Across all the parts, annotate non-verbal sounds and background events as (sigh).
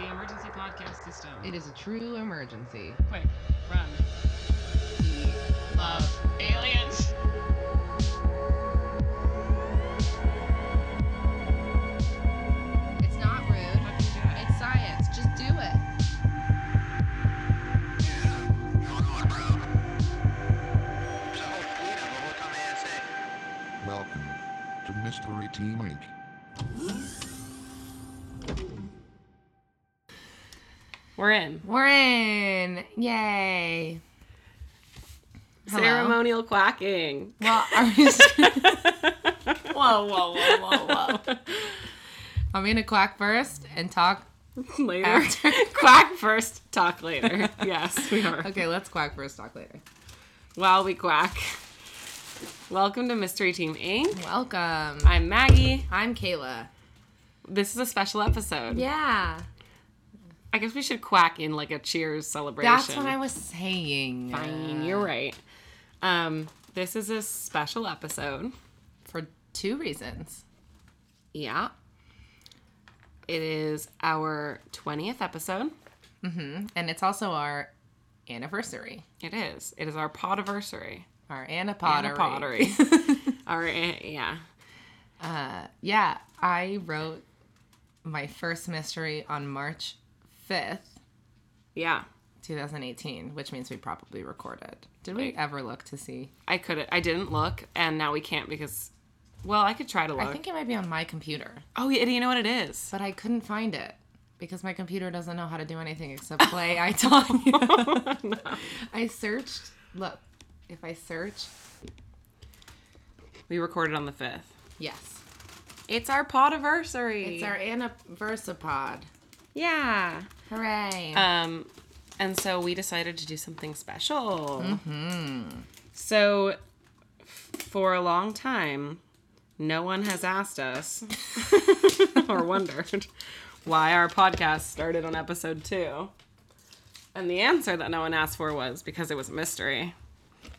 The emergency podcast system. It is a true emergency. Quick, run. We love aliens. It's not rude. It's science. Just do it. Welcome to Mystery Team Inc. We're in. We're in. Yay. Hello. Ceremonial quacking. Well, are we just... (laughs) whoa, whoa, whoa, whoa, whoa. I'm gonna quack first and talk. later. After. (laughs) Quack first, talk later. yes, we are. Okay, let's quack first, talk later. While we quack. Welcome to Mystery Team Inc. Welcome. I'm Maggie. I'm Kayla. This is a special episode. Yeah, I guess we should quack in like a cheers celebration. that's what I was saying. Fine, you're right. Um, this is a special episode. For two reasons. Yeah. It is our 20th episode. And it's also our anniversary. It is. It is our podiversary. Our Anna Pottery. Pottery. (laughs) our, yeah. Uh, yeah, I wrote my first mystery on March 5th, Yeah. 2018, which means we probably recorded. Did we Wait. ever look to see? I could I didn't look and now we can't because well, I could try to look. I think it might be on my computer, oh, yeah, you know what it is? but I couldn't find it because my computer doesn't know how to do anything except play (laughs) I taught you. I searched. Look, if I search, We recorded on the 5th. yes, It's our podiversary. it's our Anniversapod. Yeah. Hooray! Um, and so we decided to do something special. Mm-hmm. So, f- for a long time, no one has asked us (laughs) or wondered why our podcast started on episode two. And the answer that no one asked for was because it was a mystery.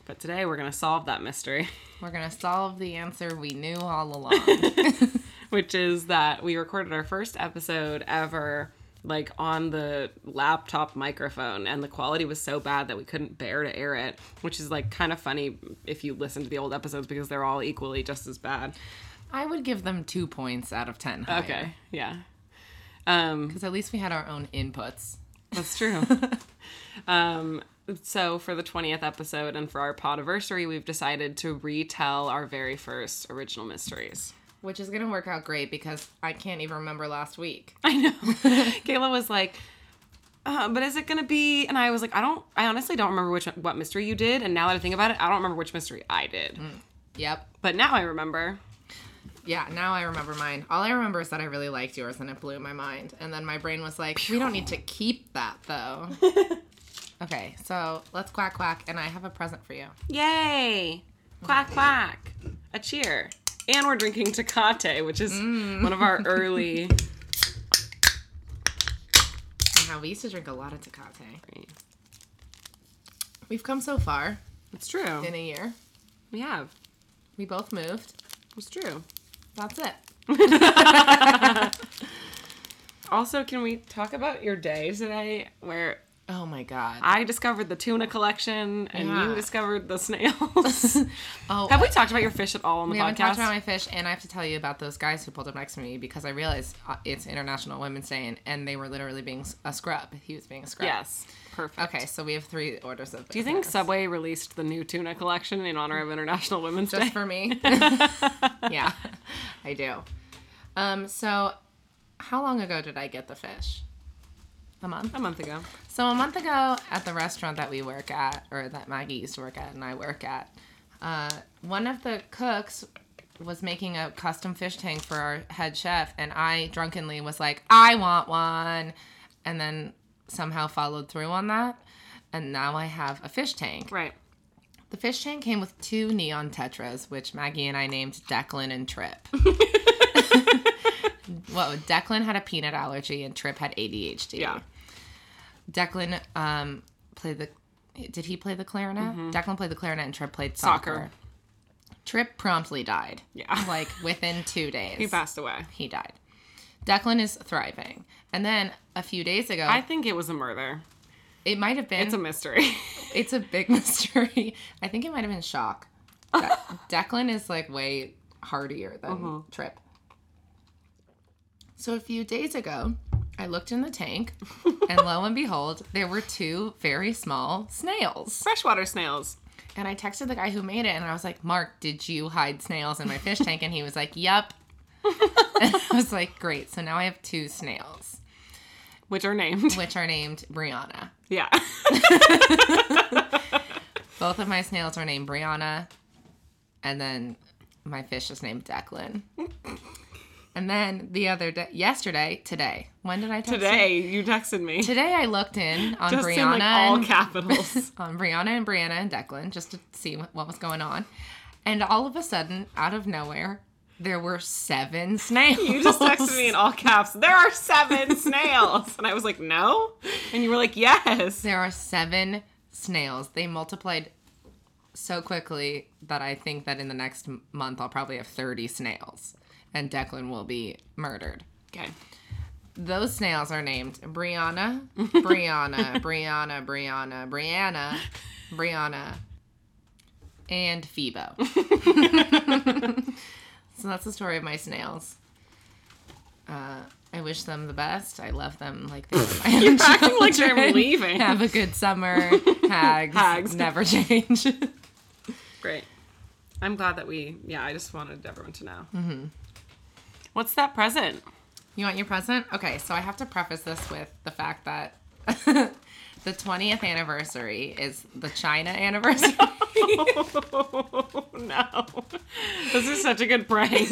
But today we're going to solve that mystery, We're gonna solve the answer we knew all (laughs) along. (laughs) which is that we recorded our first episode ever like on the laptop microphone and the quality was so bad that we couldn't bear to air it which is like kind of funny if you listen to the old episodes because they're all equally just as bad I would give them two points out of ten. okay yeah um because at least we had our own inputs. that's true (laughs) um so for the 20th episode and for our podiversary we've decided to retell our very first original mysteries Which is gonna work out great because I can't even remember last week. (laughs) I know. (laughs) Kayla was like, uh, but is it gonna be? And I was like, I don't. I honestly don't remember which what mystery you did. And now that I think about it, I don't remember which mystery I did. Yep. But now I remember. Yeah, now I remember mine. All I remember is that I really liked yours and it blew my mind. And then my brain was like, we don't need to keep that though. (laughs) okay, so let's quack quack and I have a present for you. Yay! Quack quack! A cheer. And we're drinking Tecate, which is mm. one of our early. (laughs) Wow, we used to drink a lot of Tecate. We've come so far It's true. in a year. We have. We both moved. It's true. That's it. (laughs) Also, can we talk about your day today, where Oh my god. I discovered the tuna collection and Yeah. you discovered the snails? (laughs) oh, have we talked about your fish at all on the We haven't talked about my fish, and I have to tell you about those guys who pulled up next to me because I realized uh, it's International Women's Day, and, and they were literally being a scrub. He was being a scrub. Yes. Perfect. Okay, so we have three orders of. Do you think. Subway released the new tuna collection in honor of International Women's Day? just for me? (laughs) (laughs) yeah, I do. Um, so how long ago did I get the fish? A month. A month ago. So a month ago, at the restaurant that we work at, or that Maggie used to work at, and I work at, uh, one of the cooks was making a custom fish tank for our head chef, and I drunkenly was like, I want one. And then somehow followed through on that. And now I have a fish tank. Right. The fish tank came with two neon tetras, which Maggie and I named Declan and Trip. (laughs) well, Declan had a peanut allergy and Trip had ADHD. Yeah. Declan um, played the. Did he play the clarinet? Declan played the clarinet and Trip played Soccer. soccer. Trip promptly died. Yeah. (laughs) Like within two days. He passed away. He died. Declan is thriving. And then a few days ago, I think it was a murder. it might have been. It's a mystery. (laughs) It's a big mystery. I think it might have been shock. De- (laughs) Declan is like way hardier than Trip. So a few days ago, I looked in the tank, and lo and behold, there were two very small snails. Freshwater snails. And I texted the guy who made it, and I was like, "Mark, did you hide snails in my fish tank?" And he was like, "Yep." (laughs) and I was like, "Great." So now I have two snails, Which are named. (laughs) which are named Brianna. Yeah. (laughs) Both of my snails are named Brianna, and then my fish is named Declan. And then the other day, yesterday, today, when did I text you? Today, you texted me. Today I looked in on Just Brianna in like all and, capitals. (laughs) on Brianna and Brianna and Declan just to see what, what was going on, and all of a sudden, out of nowhere, there were seven (laughs) snails. You just texted me in all caps. There are seven (laughs) snails, and I was like, no. And you were like, yes. There are seven snails. They multiplied so quickly that I think that in the next month I'll probably have 30 snails and Declan will be murdered. Okay. Those snails are named Brianna, (laughs) Brianna, Brianna, Brianna, Brianna, Brianna, and Phoebo. (laughs) so that's the story of my snails. Uh, I wish them the best. I love them like they're You're acting like they're (laughs) leaving. Have a good summer. Hags. Hags. Never change. Great. I'm glad that we. Yeah, I just wanted everyone to know. Mm-hmm. What's that present? you want your present? Okay, so I have to preface this with the fact that (laughs) the 20th anniversary is the China anniversary. (laughs) Oh no! This is such a good prank.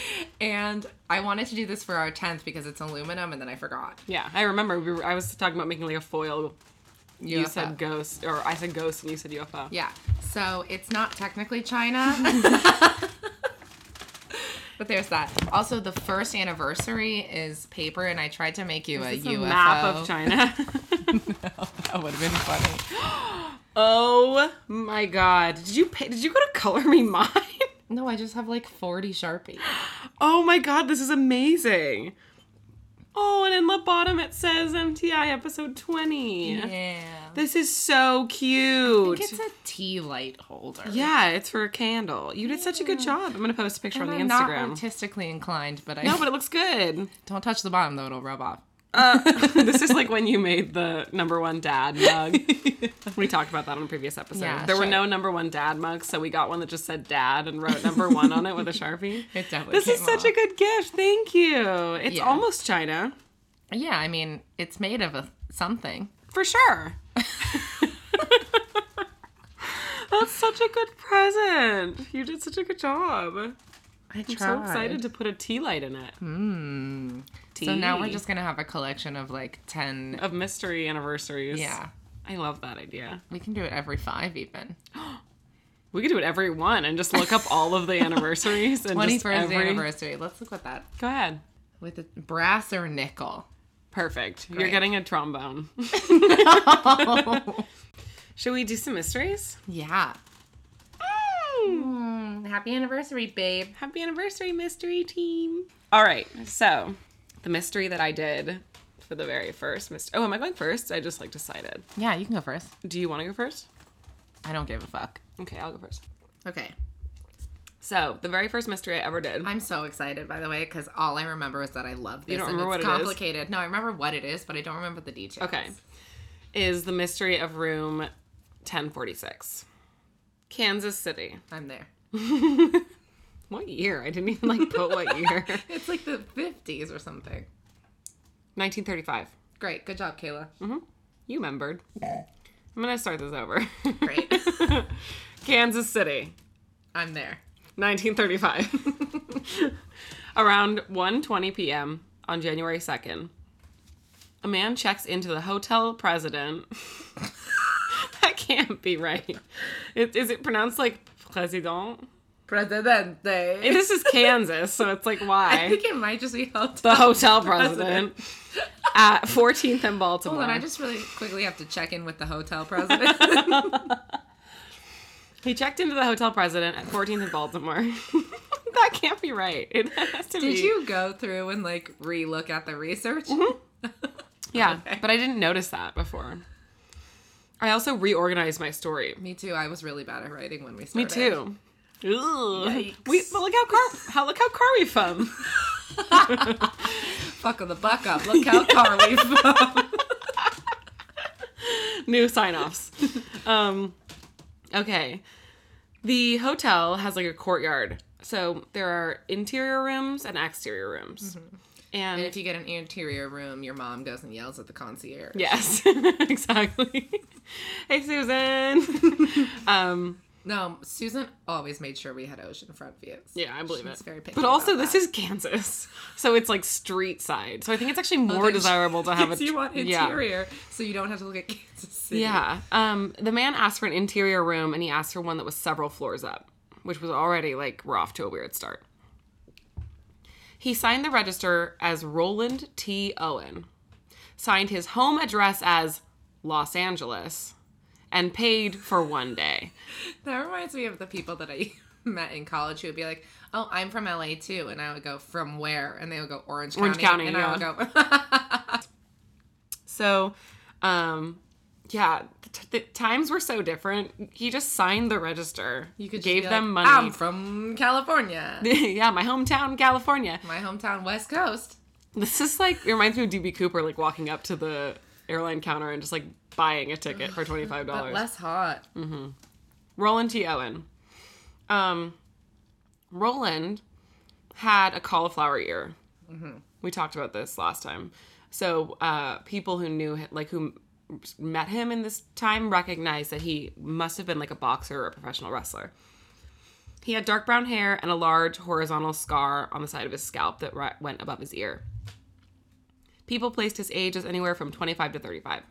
(laughs) and I wanted to do this for our 10th because it's aluminum and then I forgot. yeah, I remember. We were, I was talking about making like a foil. You UFO. said ghost, or I said ghost, and you said UFO. Yeah. So it's not technically China. But there's that. Also, the first anniversary is paper, and I tried to make you a It's a UFO. map of (laughs) China. No, that would have been funny. (gasps) oh my god! Did you pay, did you go to Color Me Mine? No, I just have like 40 Sharpies. (gasps) Oh my god, this is amazing. Oh, and in the bottom it says MTI episode 20. Yeah. This is so cute. It's a tea light holder. yeah, it's for a candle. You did such a good job. I'm gonna post a picture And on I'm the not Instagram. artistically inclined, but I no, but it looks good. (laughs) don't touch the bottom though; it'll rub off. Uh, (laughs) (laughs) this is like when you made the number one dad mug. we talked about that on a previous episode. Yeah, there were no number one dad mugs, so we got one that just said dad and wrote number one on it with a (laughs) sharpie. It definitely. This is came such a good gift. Thank you. It's Yeah. almost China. Yeah, I mean, it's made of a something. For sure. That's such a good present. You did such a good job. I I'm so excited to put a tea light in it. Hmm. Tea. So now we're just gonna have a collection of like ten. of mystery anniversaries. Yeah, I love that idea. we can do it every five even. (gasps) We could do it every one and just look up all of the (laughs) anniversaries and Twenty just every. anniversary. Let's look at that Go ahead. with a brass or nickel. Perfect. You're getting a trombone. (laughs) (laughs) Should we do some mysteries? Yeah. Mm, happy anniversary, babe. Happy anniversary, mystery team. All right. So, the mystery that I did for the very first mystery. Oh, am I going first? I just like decided. Yeah, you can go first. Do you want to go first? I don't give a fuck. Okay, I'll go first. Okay. So, the very first mystery I ever did. I'm so excited, by the way, because all I remember is that I love this. don't and remember it's what it is? complicated. No, I remember what it is, but I don't remember the details. Okay. Is the mystery of room 1046. Kansas City. I'm there. (laughs) What year? I didn't even like put what (laughs) year. It's like the 50s or something. 1935. Great. Good job, Kayla. Mm-hmm. You remembered. I'm gonna start this over. Great. (laughs) Kansas City. I'm there. 1935. Around 1:20 p.m. on January 2nd, a man checks into the hotel president. That (laughs) can't be right. It, is it pronounced like president? Presidente. This is Kansas, so it's like why? (laughs) I think it might just be hotel. the hotel president at 14th and Baltimore. Hold on, I just really quickly have to check in with the hotel president. (laughs) He checked into the hotel president at 14th and Baltimore. that can't be right. It has to Did be. you go through and like re-look at the research? Mm-hmm. Yeah, Okay. but I didn't notice that before. I also reorganized my story. Me too. I was really bad at writing when we started. Me too. Yikes. We but look how car how look how car we. (laughs) Fuck of the buck up. Look how car we from. (laughs) New sign offs. um, okay, the hotel has like a courtyard, so there are interior rooms and exterior rooms, and, And if you get an interior room, your mom goes and yells at the concierge. yes, (laughs) exactly. hey, Susan. (laughs) um, No, Susan always made sure we had oceanfront views. Yeah, I believe She was it. very picky but also, this that. is Kansas, so it's like street side. So I think it's actually more desirable to have a. You want yeah. interior, so you don't have to look at Kansas City. Yeah. Um, the man asked for an interior room, and he asked for one that was several floors up, which was already like we're off to a weird start. He signed the register as Roland T. Owen, signed his home address as Los Angeles, and paid for one day. (laughs) That reminds me of the people that I (laughs) met in college who would be like, "Oh, I'm from LA too," and I would go, "From where?" And they would go, "Orange County." Orange County, and yeah. I would go, (laughs) So, um, yeah, t- the times were so different. He just signed the register. "You could just gave them like, money. I'm from California, (laughs) yeah, my hometown, California. my hometown, West Coast." This is like it reminds me of DB Cooper, like walking up to the airline counter and just like buying a ticket for twenty five But dollars. less hot. Mm-hmm. Roland T. Owen. Um, Roland had a cauliflower ear. We talked about this last time. So uh, people who knew like who met him in this time, recognized that he must have been like a boxer or a professional wrestler. He had dark brown hair and a large horizontal scar on the side of his scalp that ri- went above his ear. People placed his age as anywhere from 25 to 35.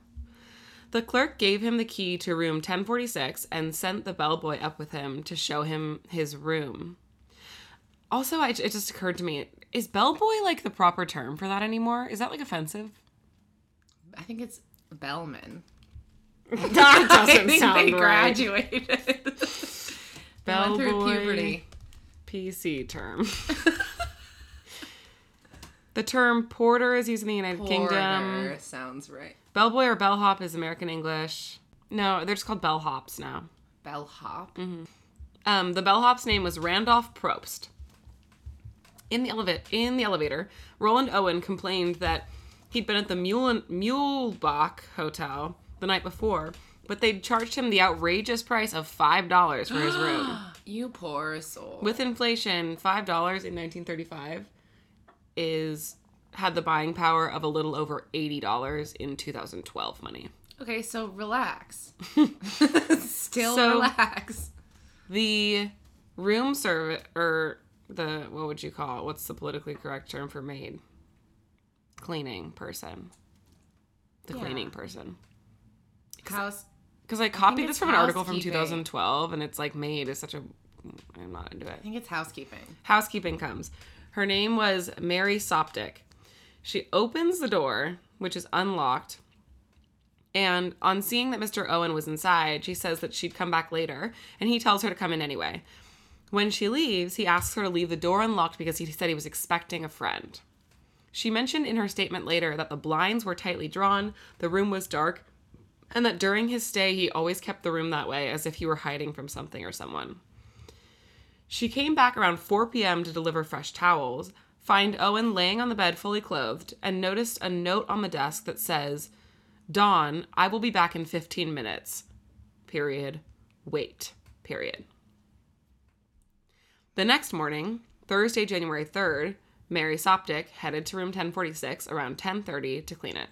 The clerk gave him the key to room 1046 and sent the bellboy up with him to show him his room. Also, I, it just occurred to me is bellboy like the proper term for that anymore? Is that like offensive? I think it's Bellman. (laughs) That doesn't (laughs) think sound they right. graduated. Went through Bellboy. puberty. PC term. (laughs) the term porter is used in the United Kingdom. Porter sounds right. Bellboy or bellhop is American English. No, they're just called bellhops now. Bellhop. Um, the bellhop's name was Randolph Propst. In the elevator, in the elevator, Roland Owen complained that he'd been at the Mule Muehlebach Hotel the night before, but they'd charged him the outrageous price of five dollars for his room. (gasps) You poor soul. With inflation, five dollars in 1935 is had the buying power of a little over eighty dollars in 2012 money. okay, so relax. (laughs) Still So- relax. The room service, or the what would you call it? What's the politically correct term for maid? Cleaning person. The Yeah. cleaning person. House. Because I copied it's this from an article from 2012, and it's like maid is such a. I'm not into it. I think it's housekeeping. housekeeping comes. Her name was Mary Soptic. She opens the door, which is unlocked, and on seeing that Mr. Owen was inside, she says that she'd come back later, and he tells her to come in anyway. When she leaves, he asks her to leave the door unlocked because he said he was expecting a friend. She mentioned in her statement later that the blinds were tightly drawn, the room was dark, and that during his stay he always kept the room that way as if he were hiding from something or someone. She came back around 4 p.m. to deliver fresh towels, find Owen laying on the bed fully clothed, and noticed a note on the desk that says, Dawn, I will be back in 15 minutes. Period. Wait. Period. The next morning, Thursday, January 3rd, Mary Soptic headed to room 1046 around 10:30 to clean it.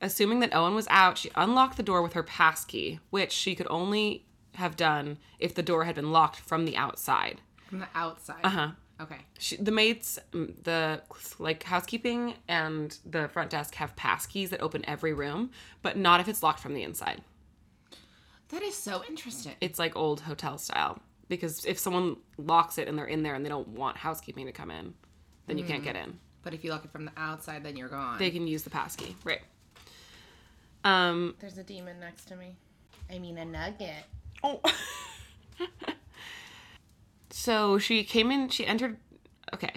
Assuming that Owen was out, she unlocked the door with her pass key, which she could only have done if the door had been locked from the outside. From the outside. Uh huh. Okay. She, the maids, mm, the like housekeeping and the front desk have pass keys that open every room, but not if it's locked from the inside. That is so interesting. It's like old hotel style because if someone locks it and they're in there and they don't want housekeeping to come in, then you can't get in. But if you lock it from the outside, then you're gone. They can use the pass key, right? Um. There's a demon next to me. I mean, a nugget. Oh. (laughs) so she came in. She entered. Okay.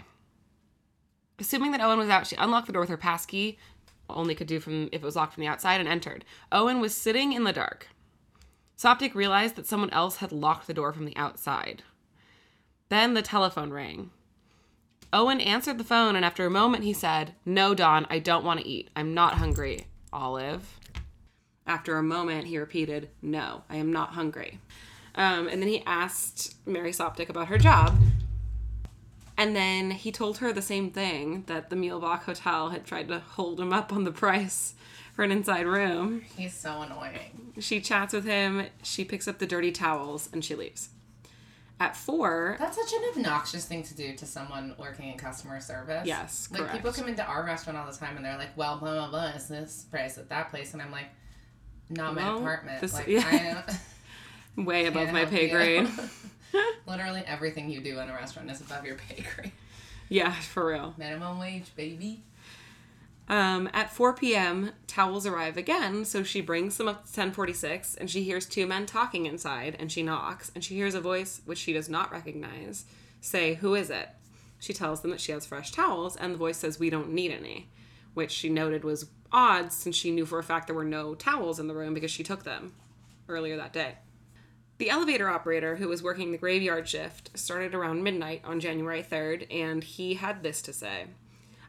Assuming that Owen was out, she unlocked the door with her pass key. Only could do from if it was locked from the outside and entered. Owen was sitting in the dark. Soptic realized that someone else had locked the door from the outside. Then the telephone rang. Owen answered the phone, and after a moment, he said, No, Don, I don't want to eat. I'm not hungry. Olive. After a moment, he repeated, No, I am not hungry. Um, and then he asked Mary Soptic about her job. And then he told her the same thing that the Mielbach Hotel had tried to hold him up on the price for an inside room. He's so annoying. She chats with him, she picks up the dirty towels, and she leaves. At four, That's such an obnoxious thing to do to someone working in customer service. Yes, correct. Like people come into our restaurant all the time and they're like, "Well, blah blah blah, is this price at that place?" And I'm like, "Not my Well, apartment. this- like (laughs) yeah. I (laughs) way above my pay grade. (laughs) Literally everything you do in a restaurant is above your pay grade. yeah, for real. Minimum wage, baby. Um, at 4 p.m., towels arrive again, so she brings them up to 1046, and she hears two men talking inside, and she knocks, and she hears a voice, which she does not recognize, say, Who is it? She tells them that she has fresh towels, and the voice says, We don't need any, which she noted was odd since she knew for a fact there were no towels in the room because she took them earlier that day. The elevator operator who was working the graveyard shift started around midnight on January 3rd, and he had this to say.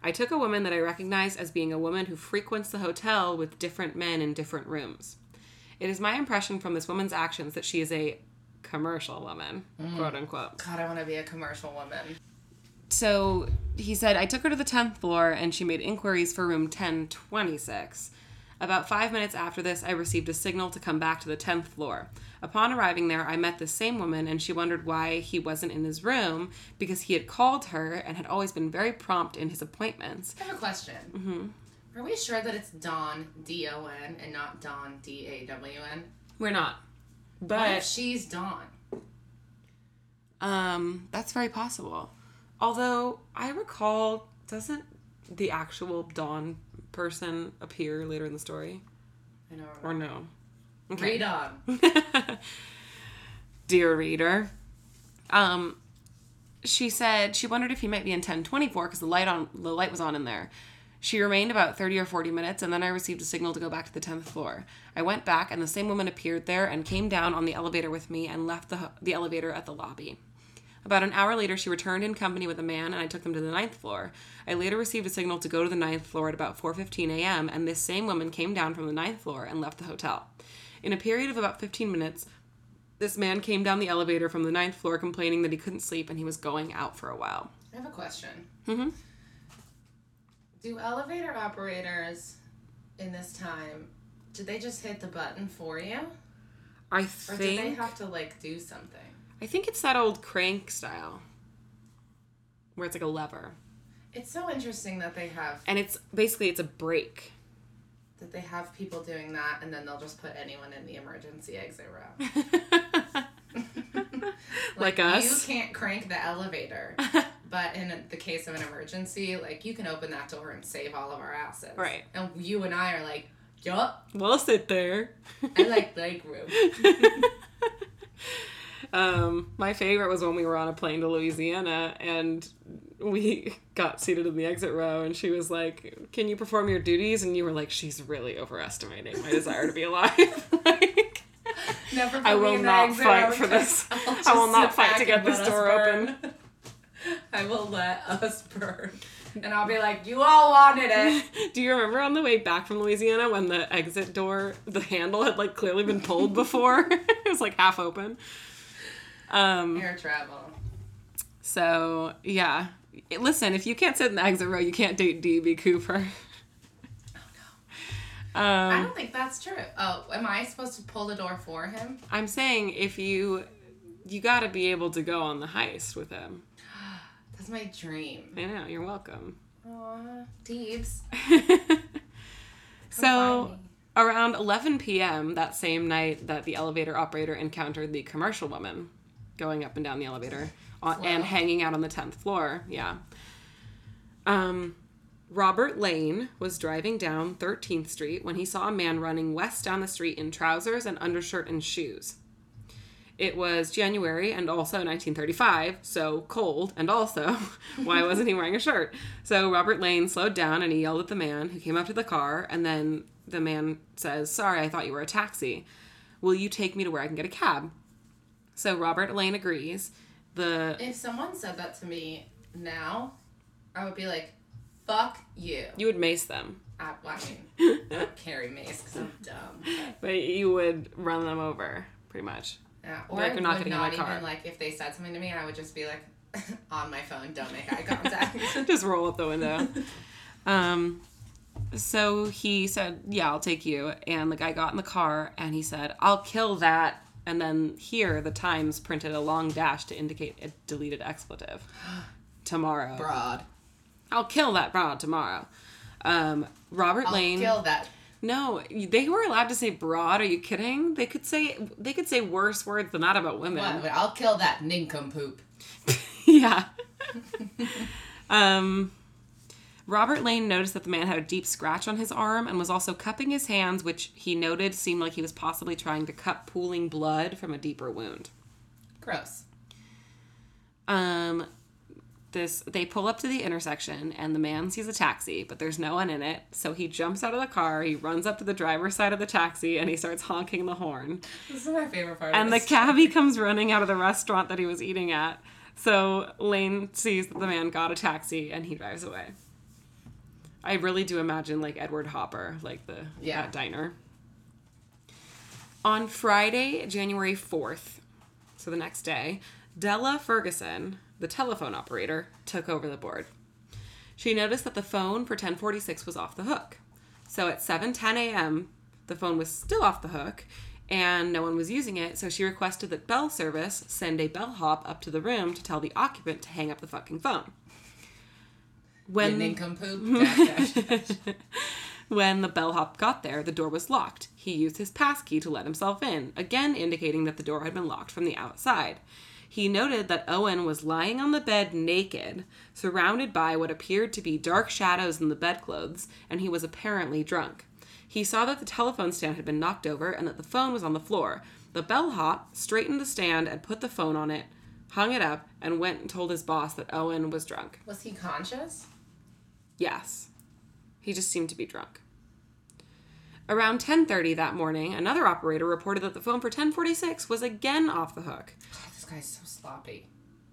I took a woman that I recognize as being a woman who frequents the hotel with different men in different rooms. It is my impression from this woman's actions that she is a commercial woman, mm. quote unquote. God, I want to be a commercial woman. So he said, I took her to the 10th floor and she made inquiries for room 1026. About five minutes after this, I received a signal to come back to the 10th floor. Upon arriving there, I met this same woman and she wondered why he wasn't in his room because he had called her and had always been very prompt in his appointments. I have a question. Mm-hmm. Are we sure that it's Dawn D O N and not Dawn D A W N? We're not. What if But she's Dawn? um that's very possible. Although I recall doesn't the actual Dawn person appear later in the story? I know. Or no? Read on. (laughs) Dear reader. Um she said she wondered if he might be in 1024 because the light on the light was on in there. She remained about 30 or 40 minutes and then I received a signal to go back to the 10th floor. I went back and the same woman appeared there and came down on the elevator with me and left the, the elevator at the lobby. About an hour later, she returned in company with a man, and I took them to the ninth floor. I later received a signal to go to the ninth floor at about 4:15 a.m., and this same woman came down from the ninth floor and left the hotel. In a period of about 15 minutes, this man came down the elevator from the ninth floor, complaining that he couldn't sleep and he was going out for a while. I have a question. Mm-hmm. Do elevator operators in this time, did they just hit the button for you? I think. Or did they have to like do something? I think it's that old crank style, where it's like a lever, It's so interesting that they have and it's basically it's a brake. that they have people doing that and then they'll just put anyone in the emergency exit row. (laughs) like us. You can't crank the elevator. (laughs) But in the case of an emergency, like you can open that door and save all of our asses. Right. And you and I are like, yup, We'll sit there. I like leg room. (laughs) Um, my favorite was when we were on a plane to Louisiana and we (laughs) got seated in the exit row and she was like, Can you perform your duties? And you were like, She's really overestimating my desire to be alive. (laughs) like, Never I will not fight for this. (laughs) I will not fight to get this door burn. open. I will let us burn. And I'll be like, you all wanted it. Do you remember on the way back from Louisiana when the exit door, the handle had like clearly been pulled before? it was like half open. Um, Air travel. so yeah. Listen, if you can't sit in the exit row, you can't date DB Cooper. (laughs) I Um, don't think that's true. Oh, am I supposed to pull the door for him? I'm saying if you you got to be able to go on the heist with him. (gasps) That's my dream. I know. You're welcome. Aw, (laughs) so around 11 p.m. that same night that the elevator operator encountered the commercial woman going up and down the elevator on, and hanging out on the 10th floor. Yeah. Um, Robert Lane was driving down 13th Street when he saw a man running west down the street in trousers and undershirt and shoes. It was January and also 1935, so cold, and also, (laughs) why wasn't he wearing a shirt? So Robert Lane slowed down and he yelled at the man who came up to the car, and then the man says, Sorry, I thought you were a taxi. Will you take me to where I can get a cab? So Robert Lane agrees. The If someone said that to me now, I would be like, fuck you. you would mace them, I, I mean, (laughs) I don't carry mace because I'm dumb. but you would run them over, pretty much. Yeah. Or Like, I you're not would getting in my not even, like, if they said something to me, I would just be like, (laughs) on my phone, don't make eye contact. (laughs) just roll up the window. Um, so he said, "Yeah, I'll take you." And the guy got in the car and he said, "I'll kill that." And then here, the Times printed a long dash to indicate a deleted expletive. (gasps) Tomorrow, Broad. I'll kill that broad tomorrow. Um, Robert I'll Lane. kill that. No, they were allowed to say broad. Are you kidding? They could say they could say worse words than that about women. But I'll kill that nincompoop. (laughs) yeah. (laughs) um, Robert Lane noticed that the man had a deep scratch on his arm and was also cupping his hands, which he noted seemed like he was possibly trying to cup pooling blood from a deeper wound. Gross. Um, this they pull up to the intersection and the man sees a taxi, but there's no one in it. So he jumps out of the car, he runs up to the driver's side of the taxi, and he starts honking the horn. This is my favorite part. And of the cabbie comes running out of the restaurant that he was eating at. So Lane sees that the man got a taxi and he drives away. I really do imagine like Edward Hopper, like the Yeah. that diner. On Friday, January 4th, so the next day, Della Ferguson, the telephone operator, took over the board. She noticed that the phone for 1046 was off the hook. So at 7:10 a.m., the phone was still off the hook and no one was using it, so she requested that bell service send a bellhop up to the room to tell the occupant to hang up the fucking phone. When nincompoop. dash, dash, dash. when the bellhop got there, the door was locked. He used his passkey to let himself in, again indicating that the door had been locked from the outside. He noted that Owen was lying on the bed naked, surrounded by what appeared to be dark shadows in the bedclothes, and he was apparently drunk. He saw that the telephone stand had been knocked over and that the phone was on the floor. The bellhop straightened the stand and put the phone on it, hung it up, and went and told his boss that Owen was drunk. Was he conscious? Yes. He just seemed to be drunk. Around 10:30 that morning, another operator reported that the phone for 1046 was again off the hook. God, this guy's so sloppy.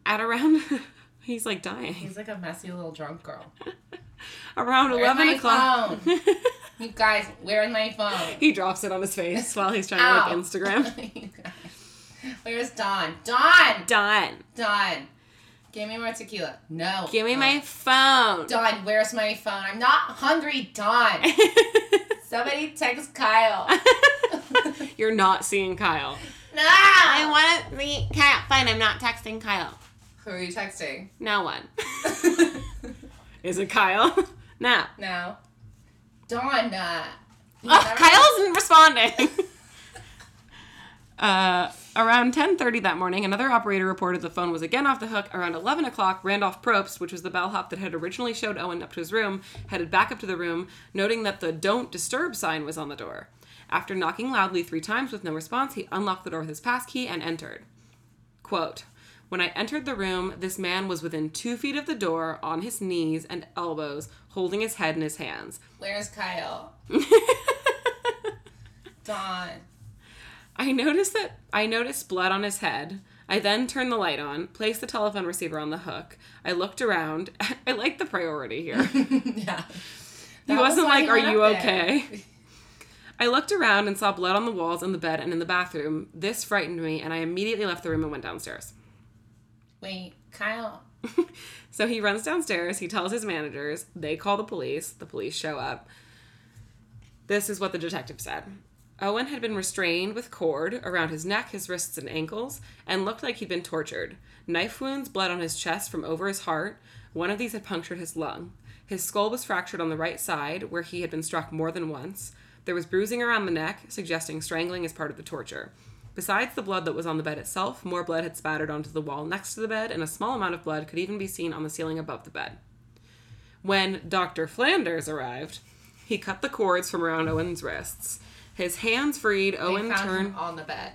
At around (laughs) he's like dying. He's like a messy little drunk girl. (laughs) Around Where's 11 my o'clock. (laughs) You guys, where's my phone? he drops it on his face while he's trying to like Instagram. Where's Don? Don! Done. Don! Give me more tequila. No. Give me Oh. my phone. Don, where's my phone? I'm not hungry, Don. (laughs) Somebody text Kyle. (laughs) You're not seeing Kyle. no! I want to see Kyle. Fine, I'm not texting Kyle. Who are you texting? No one. (laughs) Is it Kyle? no. no. Don, uh. Oh, never- Kyle isn't responding. Uh, around 10:30 that morning, another operator reported the phone was again off the hook. Around 11 o'clock, Randolph Propst, which was the bellhop that had originally showed Owen up to his room, headed back up to the room, noting that the "Don't Disturb" sign was on the door. After knocking loudly three times with no response, he unlocked the door with his passkey and entered. Quote. When I entered the room, this man was within two feet of the door, on his knees and elbows, holding his head in his hands. Where's Kyle? (laughs) Don. I noticed that I noticed blood on his head. I then turned the light on, placed the telephone receiver on the hook. I looked around. (laughs) I like the priority here. (laughs) yeah. He That was wasn't why like, he "Are you there." okay?" I looked around and saw blood on the walls, in the bed, and in the bathroom. This frightened me, and I immediately left the room and went downstairs. Wait, Kyle. (laughs) So he runs downstairs. He tells his managers. They call the police. The police show up. This is what the detective said. Owen had been restrained with cord around his neck, his wrists, and ankles, and looked like he'd been tortured. Knife wounds bled on his chest from over his heart. One of these had punctured his lung. His skull was fractured on the right side, where he had been struck more than once. There was bruising around the neck, suggesting strangling as part of the torture. Besides the blood that was on the bed itself, more blood had spattered onto the wall next to the bed, and a small amount of blood could even be seen on the ceiling above the bed. When Dr. Flanders arrived, he cut the cords from around Owen's wrists. His hands freed, Owen found turned. him on the bed.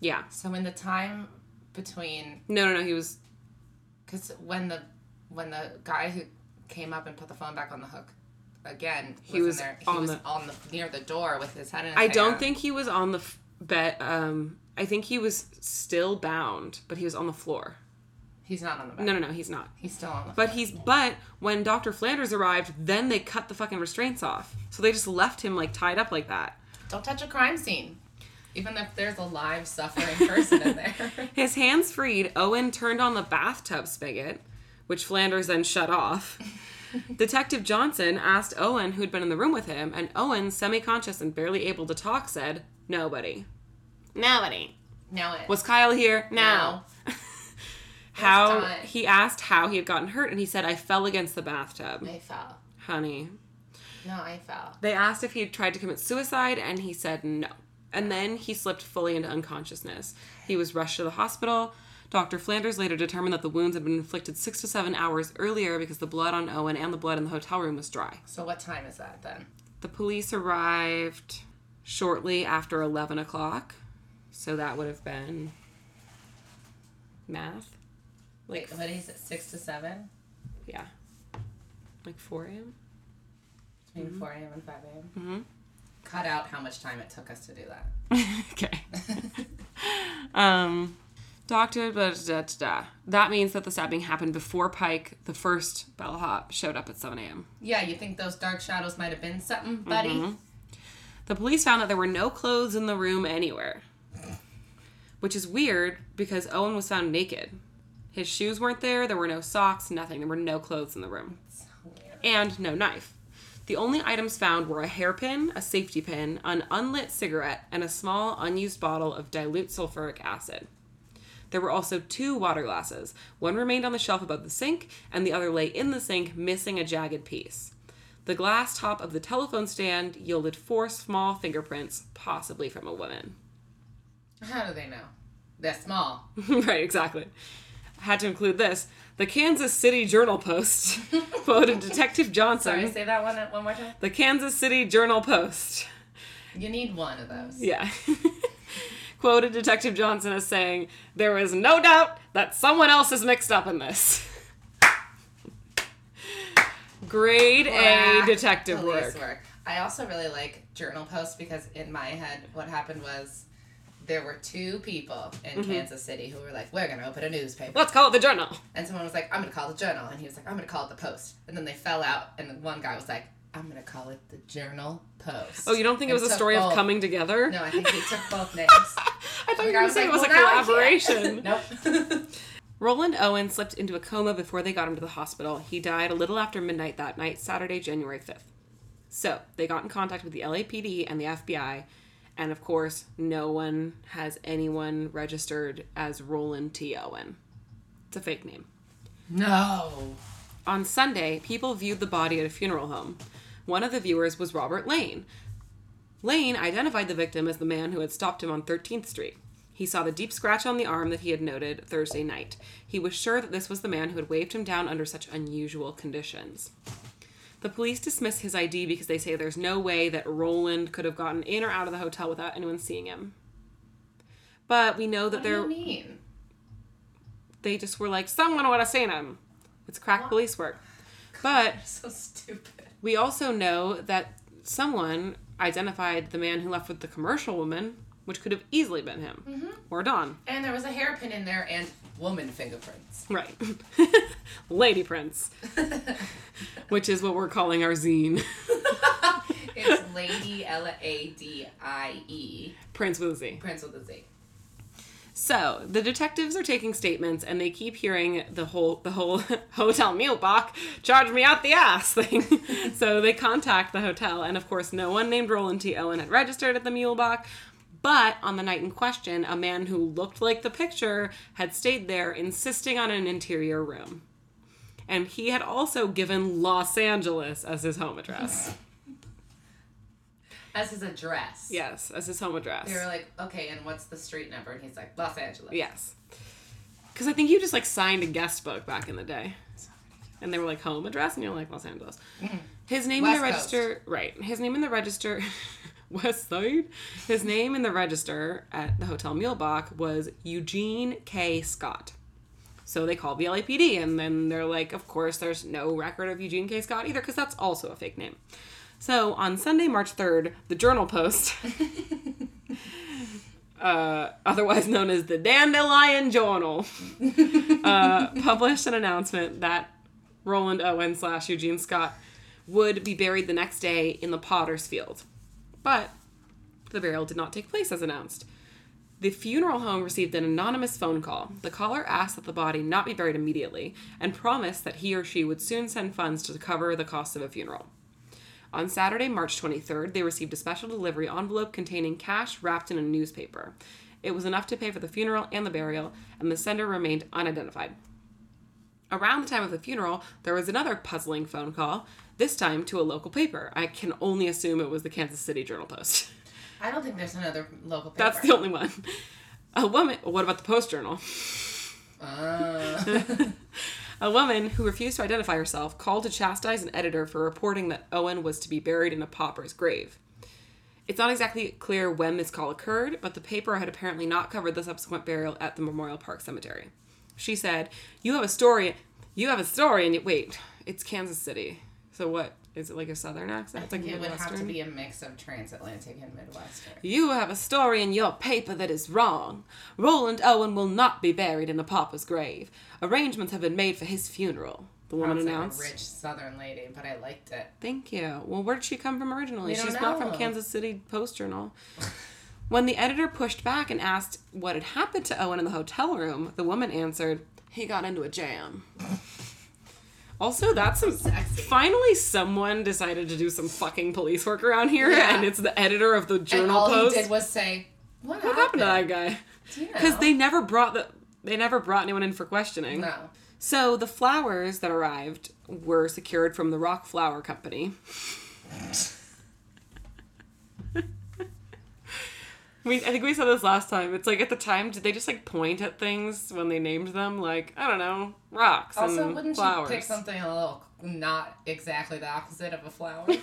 Yeah. So in the time between, No, no, no. He was. because when the when the guy who came up and put the phone back on the hook again, He was in there. He on was the- on the near the door with his head in. His I don't think he was on the f- bed. Um, I think he was still bound, but he was on the floor. He's not on the bed. No, no, no. He's not. he's still on the. But he's. But when Dr. Flanders arrived, then they cut the fucking restraints off. So they just left him like tied up like that. Don't touch a crime scene, even if there's a live suffering person in there. (laughs) His hands freed, Owen turned on the bathtub spigot, which Flanders then shut off. (laughs) Detective Johnson asked Owen who'd been in the room with him, and Owen, semi conscious and barely able to talk, said, Nobody. Nobody. Now it Was Kyle here? No. No. How he asked how he had gotten hurt, and he said, I fell against the bathtub. I fell. Honey. No, I fell. They asked if he had tried to commit suicide, and he said no. And then he slipped fully into unconsciousness. He was rushed to the hospital. Dr. Flanders later determined that the wounds had been inflicted six to seven hours earlier because the blood on Owen and the blood in the hotel room was dry. So what time is that then? The police arrived shortly after 11 o'clock. So that would have been math. Like, Wait, what is it? Six to seven? yeah. Like 4 a.m.? Between Mm-hmm. four a.m. and five a.m. Cut out how much time it took us to do that. (laughs) okay. (laughs) um, Doctor, da, da, da, da. that means that the stabbing happened before Pike, the first bellhop, showed up at 7 a.m. Yeah, you think those dark shadows might have been something, buddy? Mm-hmm. The police found that there were no clothes in the room anywhere, which is weird because Owen was found naked. His shoes weren't there, there were no socks, nothing. There were no clothes in the room, and no knife. The only items found were a hairpin, a safety pin, an unlit cigarette, and a small unused bottle of dilute sulfuric acid. There were also two water glasses. One remained on the shelf above the sink, and the other lay in the sink, missing a jagged piece. The glass top of the telephone stand yielded four small fingerprints, possibly from a woman. How do they know? They're small. (laughs) right, exactly. Had to include this. The Kansas City Journal Post (laughs) quoted Detective Johnson. Sorry, say that one one more time. The Kansas City Journal Post. You need one of those. Yeah. (laughs) quoted Detective Johnson as saying, There is no doubt that someone else is mixed up in this. (laughs) Grade A detective police work. I also really like journal posts because in my head, what happened was there were two people in Mm-hmm. Kansas City who were like, "We're gonna open a newspaper," Let's call it the journal. and someone was like, "I'm gonna call it the journal," and he was like, "I'm gonna call it the Post," and then they fell out, and then one guy was like, "I'm gonna call it the Journal Post." Oh, you don't think it was a story of coming together? No, I think he took (laughs) both names. I thought you were The to say it was "Well, a now I can't." collaboration. (laughs) nope. (laughs) Roland Owen slipped into a coma before they got him to the hospital. He died a little after midnight that night, Saturday, January 5th. So, they got in contact with the LAPD and the FBI, and of course, no one has anyone registered as Roland T. Owen. It's a fake name. no. On Sunday, people viewed the body at a funeral home. One of the viewers was Robert Lane. Lane identified the victim as the man who had stopped him on 13th Street. He saw the deep scratch on the arm that he had noted Thursday night. He was sure that this was the man who had waved him down under such unusual conditions. The police dismiss his ID because they say there's no way that Roland could have gotten in or out of the hotel without anyone seeing him. But we know that What do they're you mean? they just were like, someone would have seen him. It's crack police work. But (laughs) So stupid. we also know that someone identified the man who left with the commercial woman, which could have easily been him mm-hmm. or Don. And there was a hairpin in there and woman fingerprints. Right. (laughs) Lady Prince, (laughs) which is what we're calling our zine. (laughs) It's Lady L A D I E Prince with a Z. Prince with a Z. So the detectives are taking statements, and they keep hearing the whole the whole hotel Muehlebach charge me out the ass thing. so they contact the hotel, and of course, no one named Roland T. Owen had registered at the Muehlebach. But on the night in question, a man who looked like the picture had stayed there, insisting on an interior room. And he had also given Los Angeles as his home address. (laughs) As his address. yes, as his home address. They were like, okay, and what's the street number? And he's like, Los Angeles. Yes. Because I think you just like signed a guest book back in the day. And they were like home address, and you're like Los Angeles. His name in the Mm-hmm. Coast. register, right? His name in the register, (laughs) (laughs) West Side. His name in the register at the Hotel Muehlebach was Eugene K. Scott. So they called the LAPD, and then they're like, of course, there's no record of Eugene K. Scott either, because that's also a fake name. So on Sunday, March 3rd, the Journal Post, (laughs) uh, otherwise known as the Dandelion Journal, (laughs) uh, published an announcement that Roland Owen slash Eugene Scott would be buried the next day in the Potter's Field. But the burial did not take place as announced. The funeral home received an anonymous phone call. The caller asked that the body not be buried immediately and promised that he or she would soon send funds to cover the cost of a funeral. On Saturday, March 23rd, they received a special delivery envelope containing cash wrapped in a newspaper. It was enough to pay for the funeral and the burial, and the sender remained unidentified. Around the time of the funeral, there was another puzzling phone call, this time to a local paper. I can only assume it was the Kansas City Journal Post. (laughs) I don't think there's another local paper. That's the only one. A woman, what about the Post Journal? Uh, (laughs) A woman who refused to identify herself called to chastise an editor for reporting that Owen was to be buried in a pauper's grave. It's not exactly clear when this call occurred, but the paper had apparently not covered the subsequent burial at the Memorial Park Cemetery. She said, "You have a story. You have a story, and you, wait, it's Kansas City. So what? Is it like a Southern accent? It's like it would have to be a mix of transatlantic and midwestern. You have a story in your paper that is wrong. Roland Owen will not be buried in a pauper's grave. Arrangements have been made for his funeral. The woman Sounds announced. like a rich southern lady, but I liked it. Thank you. Well, where did she come from originally? She's not from. Kansas City Post Journal. (laughs) when the editor pushed back and asked what had happened to Owen in the hotel room, the woman answered, "He got into a jam." Also, that's some. Sexy. Finally, someone decided to do some fucking police work around here, Yeah. and it's the editor of the And Journal all Post. he did was say, "What, what happened to that guy? You Because know? they never brought the. They never brought anyone in for questioning. no. So the flowers that arrived were secured from the Rock Flower Company. (laughs) we, I think we said this last time. It's like at the time, did they just like point at things when they named them? Like I don't know, rocks Also, and wouldn't flowers. you pick something a little not exactly the opposite of a flower? (laughs)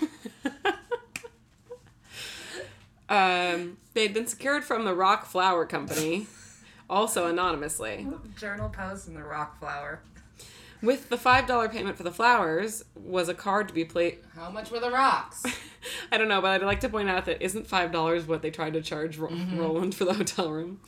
um, they had been secured from the Rock Flower Company, also anonymously. Journal Post and the rock flower. With the five dollar payment for the flowers was a card to be played. How much were the rocks? (laughs) I don't know, but I'd like to point out that isn't five dollars what they tried to charge Ro- Mm-hmm. Roland for the hotel room.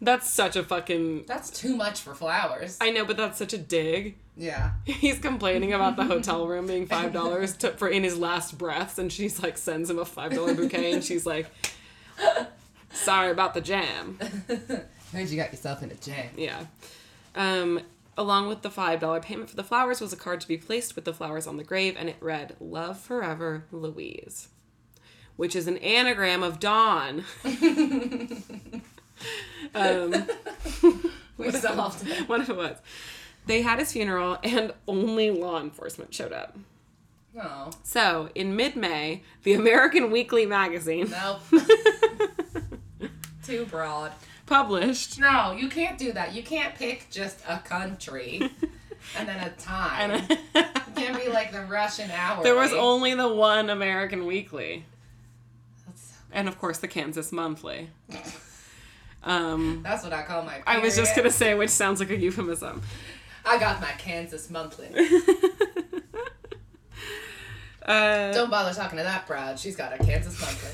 That's such a fucking. That's too much for flowers. I know, but that's such a dig. yeah. He's complaining about the hotel (laughs) room being five dollars for in his last breaths, and she's like sends him a five dollar bouquet, and she's like, "Sorry about the jam." (laughs) Heard you got yourself in a jam. Yeah. Um, along with the five dollar payment for the flowers was a card to be placed with the flowers on the grave, and it read "Love forever, Louise," which is an anagram of Dawn. (laughs) um, (laughs) We solved it. (laughs) what it was. They had his funeral, and only law enforcement showed up. No. So, in mid May, the American Weekly magazine Nope. Too broad. Published No, you can't do that. You can't pick just a country (laughs) and then a time. and it can't be like the Russian hour. there was only the one American Weekly, That's, and of course the Kansas Monthly. (laughs) Um, that's what I call my. I was just gonna say, which sounds like a euphemism. I got my Kansas monthly. (laughs) Uh, Don't bother talking to that broad. She's got a Kansas monthly.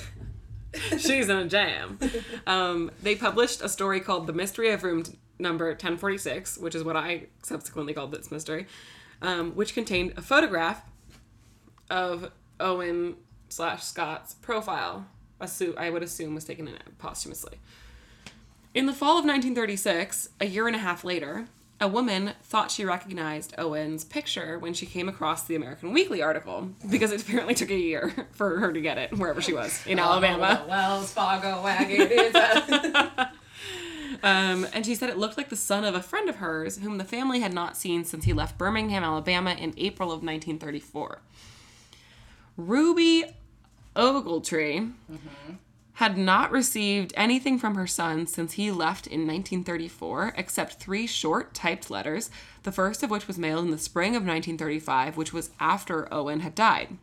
(laughs) she's in a jam. Um, they published a story called "The Mystery of Room Number 1046," which is what I subsequently called this mystery, um, which contained a photograph of Owen slash Scott's profile. Assume I would assume was taken in posthumously. In the fall of 1936, a year and a half later, a woman thought she recognized Owen's picture when she came across the American Weekly article because it apparently took a year (laughs) for her to get it wherever she was in Alabama. Oh, Wells Fargo wagon (laughs) Um, and she said it looked like the son of a friend of hers whom the family had not seen since he left Birmingham, Alabama in April of 1934. Ruby Ogletree had not received anything from her son since he left in 1934, except three short typed letters, the first of which was mailed in the spring of 1935, which was after Owen had died.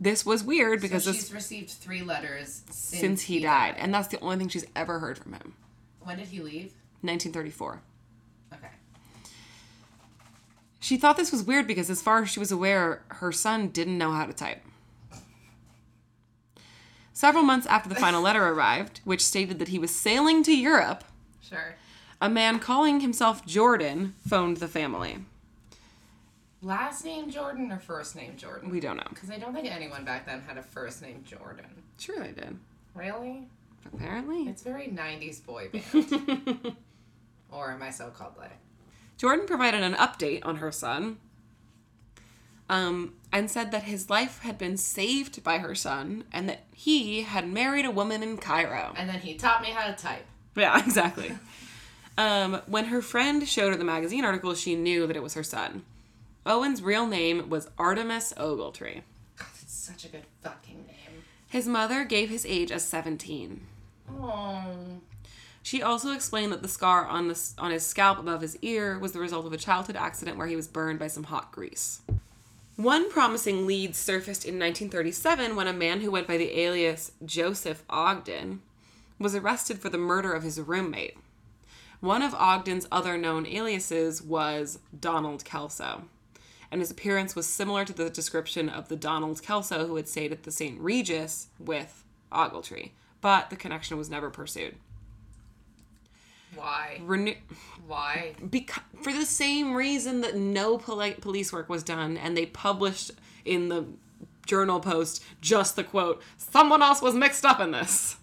This was weird because so this, she's received three letters since, since he died, and that's the only thing she's ever heard from him. When did he leave? 1934. Okay. She thought this was weird because, as far as she was aware, her son didn't know how to type. Several months after the final letter arrived, which stated that he was sailing to Europe, Sure. a man calling himself Jordan phoned the family. Last name Jordan or first name Jordan? We don't know. Because I don't think anyone back then had a first name Jordan. Sure, they did. Really? Apparently. It's very 90s boy band. (laughs) or am I so called like? Jordan provided an update on her son um, and said that his life had been saved by her son and that he had married a woman in Cairo. And then he taught me how to type. Yeah, (laughs) exactly. um, when her friend showed her the magazine article, she knew that it was her son. Owen's real name was Artemus Ogletree. God, it's such a good fucking name. His mother gave his age as 17. Oh. She also explained that the scar on the, on his scalp above his ear was the result of a childhood accident where he was burned by some hot grease. One promising lead surfaced in 1937 when a man who went by the alias Joseph Ogden was arrested for the murder of his roommate. One of Ogden's other known aliases was Donald Kelso, and his appearance was similar to the description of the Donald Kelso who had stayed at the St. Regis with Ogletree, but the connection was never pursued. Why? Renew- Why? because for the same reason that no poli- police work was done and they published in the journal post just the quote someone else was mixed up in this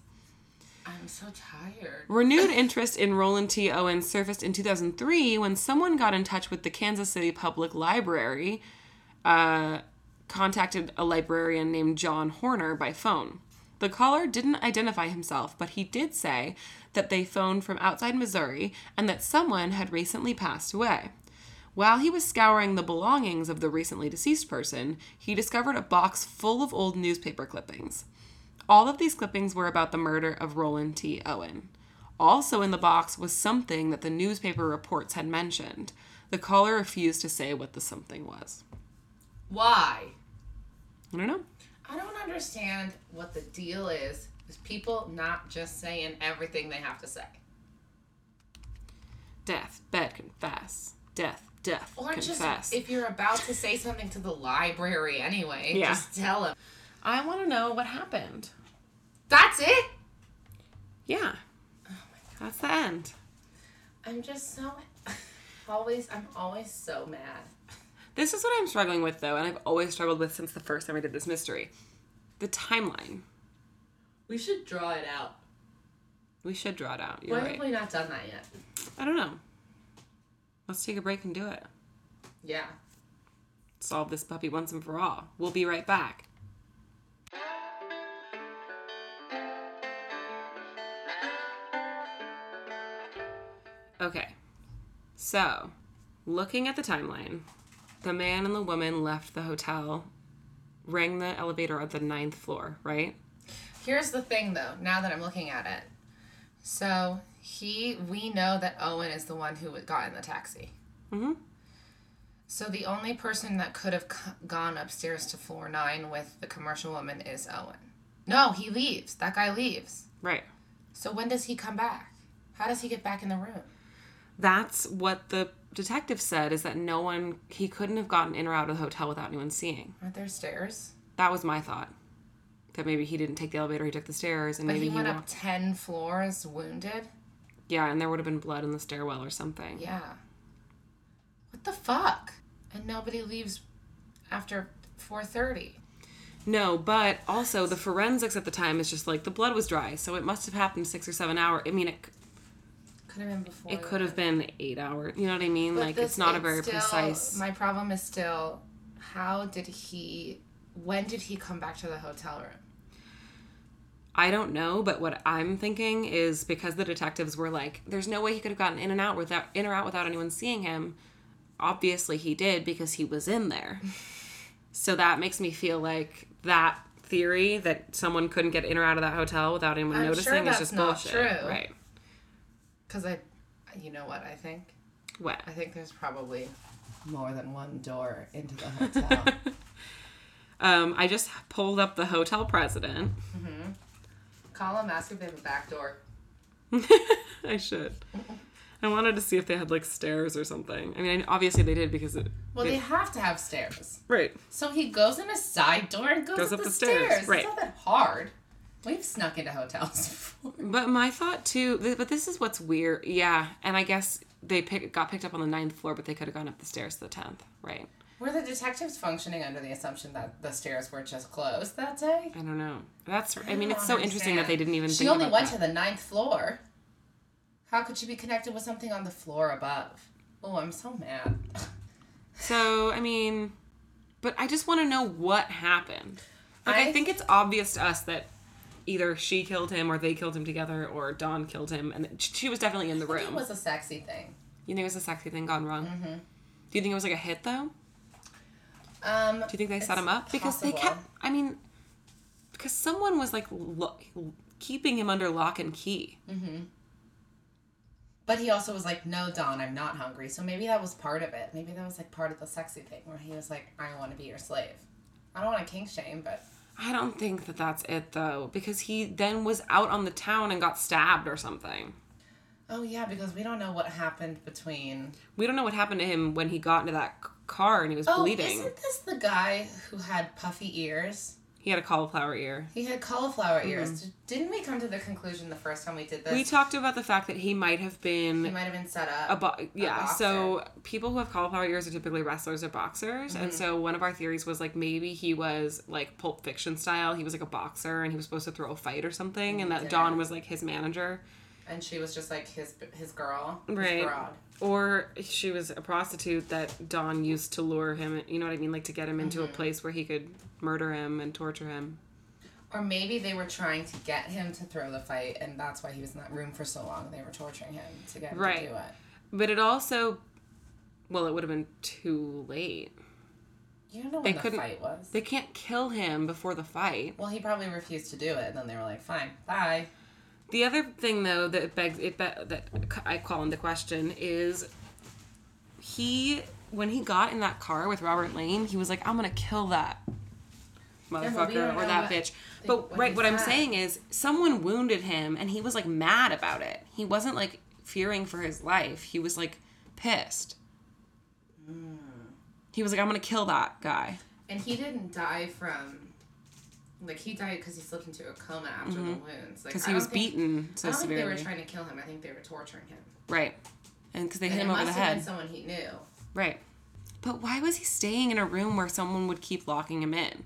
I'm so tired. renewed interest in roland t owen surfaced in 2003 when someone got in touch with the kansas city public library uh, contacted a librarian named john horner by phone the caller didn't identify himself but he did say that they phoned from outside missouri and that someone had recently passed away while he was scouring the belongings of the recently deceased person, he discovered a box full of old newspaper clippings. All of these clippings were about the murder of Roland T. Owen. Also in the box was something that the newspaper reports had mentioned. The caller refused to say what the something was. Why? I don't know. I don't understand what the deal is with people not just saying everything they have to say. Death, bed, confess. Death, death, Or confess. just if you're about to say something to the library anyway, Yeah. just tell them. I want to know what happened. That's it. Yeah. That's the end. I'm just so (laughs) always. I'm always so mad. This is what I'm struggling with, though, and I've always struggled with since the first time I did this mystery. The timeline. We should draw it out. We should draw it out. You're Why right. have we not done that yet? I don't know. Let's take a break and do it. Yeah. Solve this puppy once and for all. We'll be right back. Okay. So, looking at the timeline, the man and the woman left the hotel, rang the elevator at the ninth floor, right? Here's the thing, though. Now that I'm looking at it, so he, we know that Owen is the one who got in the taxi. Mm-hmm. So the only person that could have c- gone upstairs to floor nine with the commercial woman is Owen. No, he leaves. That guy leaves. Right. So when does he come back? How does he get back in the room? That's what the detective said is that no one, he couldn't have gotten in or out of the hotel without anyone seeing. Aren't there stairs? That was my thought. That maybe he didn't take the elevator, he took the stairs, and But maybe he he, went up ten floors wounded. Yeah, and there would have been blood in the stairwell or something. Yeah. What the fuck? And nobody leaves after four thirty. No, but also the forensics at the time is just like the blood was dry, so it must have happened six or seven hours. I mean, it Could have been before. it could have been eight hours. You know what I mean? But like this- it's not a very still- precise. My problem is still, how did he? When did he come back to the hotel room? I don't know, but what I'm thinking is because the detectives were like, "There's no way he could have gotten in and out without in or out without anyone seeing him." Obviously, he did because he was in there. (laughs) so that makes me feel like that theory that someone couldn't get in or out of that hotel without anyone I'm sure noticing is just not bullshit. true. Right? Because I, you know what I think? What? I think there's probably more than one door into the hotel. (laughs) Um, I just pulled up the hotel president. Call them, ask if they have a back door. (laughs) I should. I wanted to see if they had like stairs or something. I mean, obviously they did because it. Well, it- they have to have stairs. right. So he goes in a side door and goes, Goes up, up the, the stairs, stairs. right. It's not that hard. We've snuck into hotels (laughs) before. But my thought too, but this is what's weird. Yeah, and I guess they pick, got picked up on the ninth floor, but they could have gone up the stairs to the tenth, right? Were the detectives functioning under the assumption that the stairs were just closed that day? I don't know. That's. I mean, don't it's so interesting that they didn't even. She think only went that. to the ninth floor. How could she be connected with something on the floor above? Oh, I'm so mad. (laughs) So I mean, but I just want to know what happened. Like I, I- think it's obvious to us that either she killed him or they killed him together or Don killed him, and she was definitely in the I think room. it was a sexy thing. You think it was a sexy thing gone wrong? Mm-hmm. Do you think it was like a hit though? Um, Do you think they set him up because they kept? I mean, because someone was like lo- keeping him under lock and key. but he also was like, "No, Don, I'm not hungry." So maybe that was part of it. Maybe that was like part of the sexy thing where he was like, "I want to be your slave." I don't want to kink shame, but I don't think that that's it though, because he then was out on the town and got stabbed or something. oh yeah, because we don't know what happened between. We don't know what happened to him when he got into that c- car and he was bleeding. Oh, bleeding. isn't this the guy who had puffy ears? He had a cauliflower ear. He had cauliflower ears. D- Didn't we come to the conclusion the first time we did this? Mm-hmm. We talked about the fact that he might have been. he might have been set up. a bo- yeah. boxer. So people who have cauliflower ears are typically wrestlers or boxers, and Mm-hmm. so one of our theories was like maybe he was like Pulp Fiction style. He was like a boxer and he was supposed to throw a fight or something, and that didn't. Dawn was like his manager, and she was just like his his girl, Right. broad. or she was a prostitute that Dawn used to lure him. You know what I mean, like to get him into Mm-hmm. a place where he could murder him and torture him. Or maybe they were trying to get him to throw the fight, and that's why he was in that room for so long. They were torturing him to get him Right. to do it. But it also, well, it would have been too late. You don't know They when the fight was. They can't kill him before the fight. well, he probably refused to do it, and then they were like, "Fine, bye." The other thing, though, that begs it be, that I call into question is he when he got in that car with Robert Lane, he was like, "I'm gonna kill that motherfucker or that bitch." But what right, what I'm saying is, someone wounded him, and he was like mad about it. He wasn't like fearing for his life. He was like pissed. Hmm. He was like, "I'm gonna kill that guy." And he didn't die from, like, he died because he slipped into a coma after the wounds. Like, because I he was think- beaten so I don't think they were trying to kill him. I think they were torturing him. right, and because they And hit it him over must the have head. been someone he knew. Right. But why was he staying in a room where someone would keep locking him in?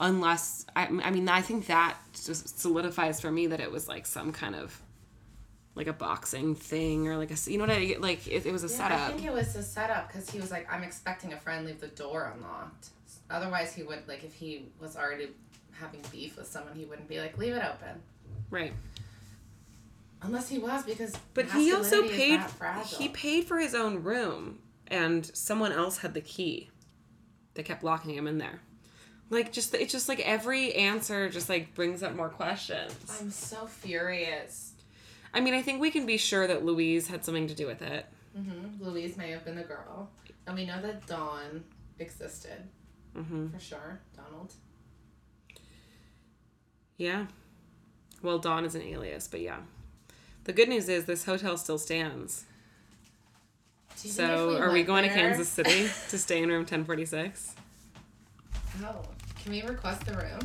Unless, I, I mean, I think that just solidifies for me that it was like some kind of, like a boxing thing or like a, you know what I, like it, it was a Yeah, setup. I think it was a setup because he was like, I'm expecting a friend, leave the door unlocked. Otherwise, he would, like, if he was already having beef with someone, he wouldn't be like, leave it open. right. Unless he was because. But he also paid, he paid for his own room and someone else had the key. They kept locking him in there. Like just, it's just like every answer just like brings up more questions. I'm so furious. I mean, I think we can be sure that Louise had something to do with it. hmm Louise may have been the girl. And we know that Dawn existed. Mm-hmm. For sure. Donald. Yeah. Well, Dawn is an alias, but yeah. The good news is this hotel still stands. Do you think if So, are we going to Kansas City (laughs) to stay in room 1046? Oh. Can we request the room?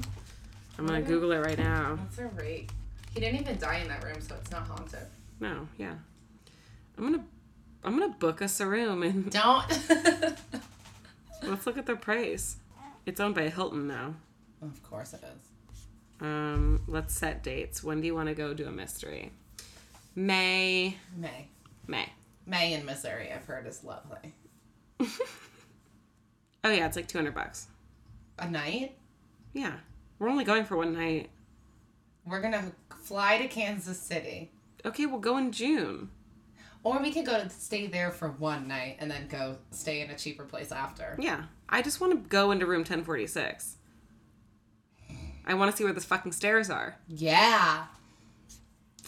I'm gonna Google it right now. What's our rate? He didn't even die in that room, so it's not haunted. No, yeah. I'm going to I'm going to book us a room and (laughs) Don't. (laughs) let's look at the price. It's owned by Hilton now. Of course it is. Um, let's set dates. When do you want to go do a mystery? May. May. May. May in Missouri, I've heard is lovely. (laughs) Oh yeah, it's like two hundred bucks. A night? Yeah, we're only going for one night. We're gonna fly to Kansas City. Okay, we'll go in June. Or we could go to stay there for one night and then go stay in a cheaper place after. Yeah, I just want to go into room ten forty six. I want to see where the fucking stairs are. Yeah.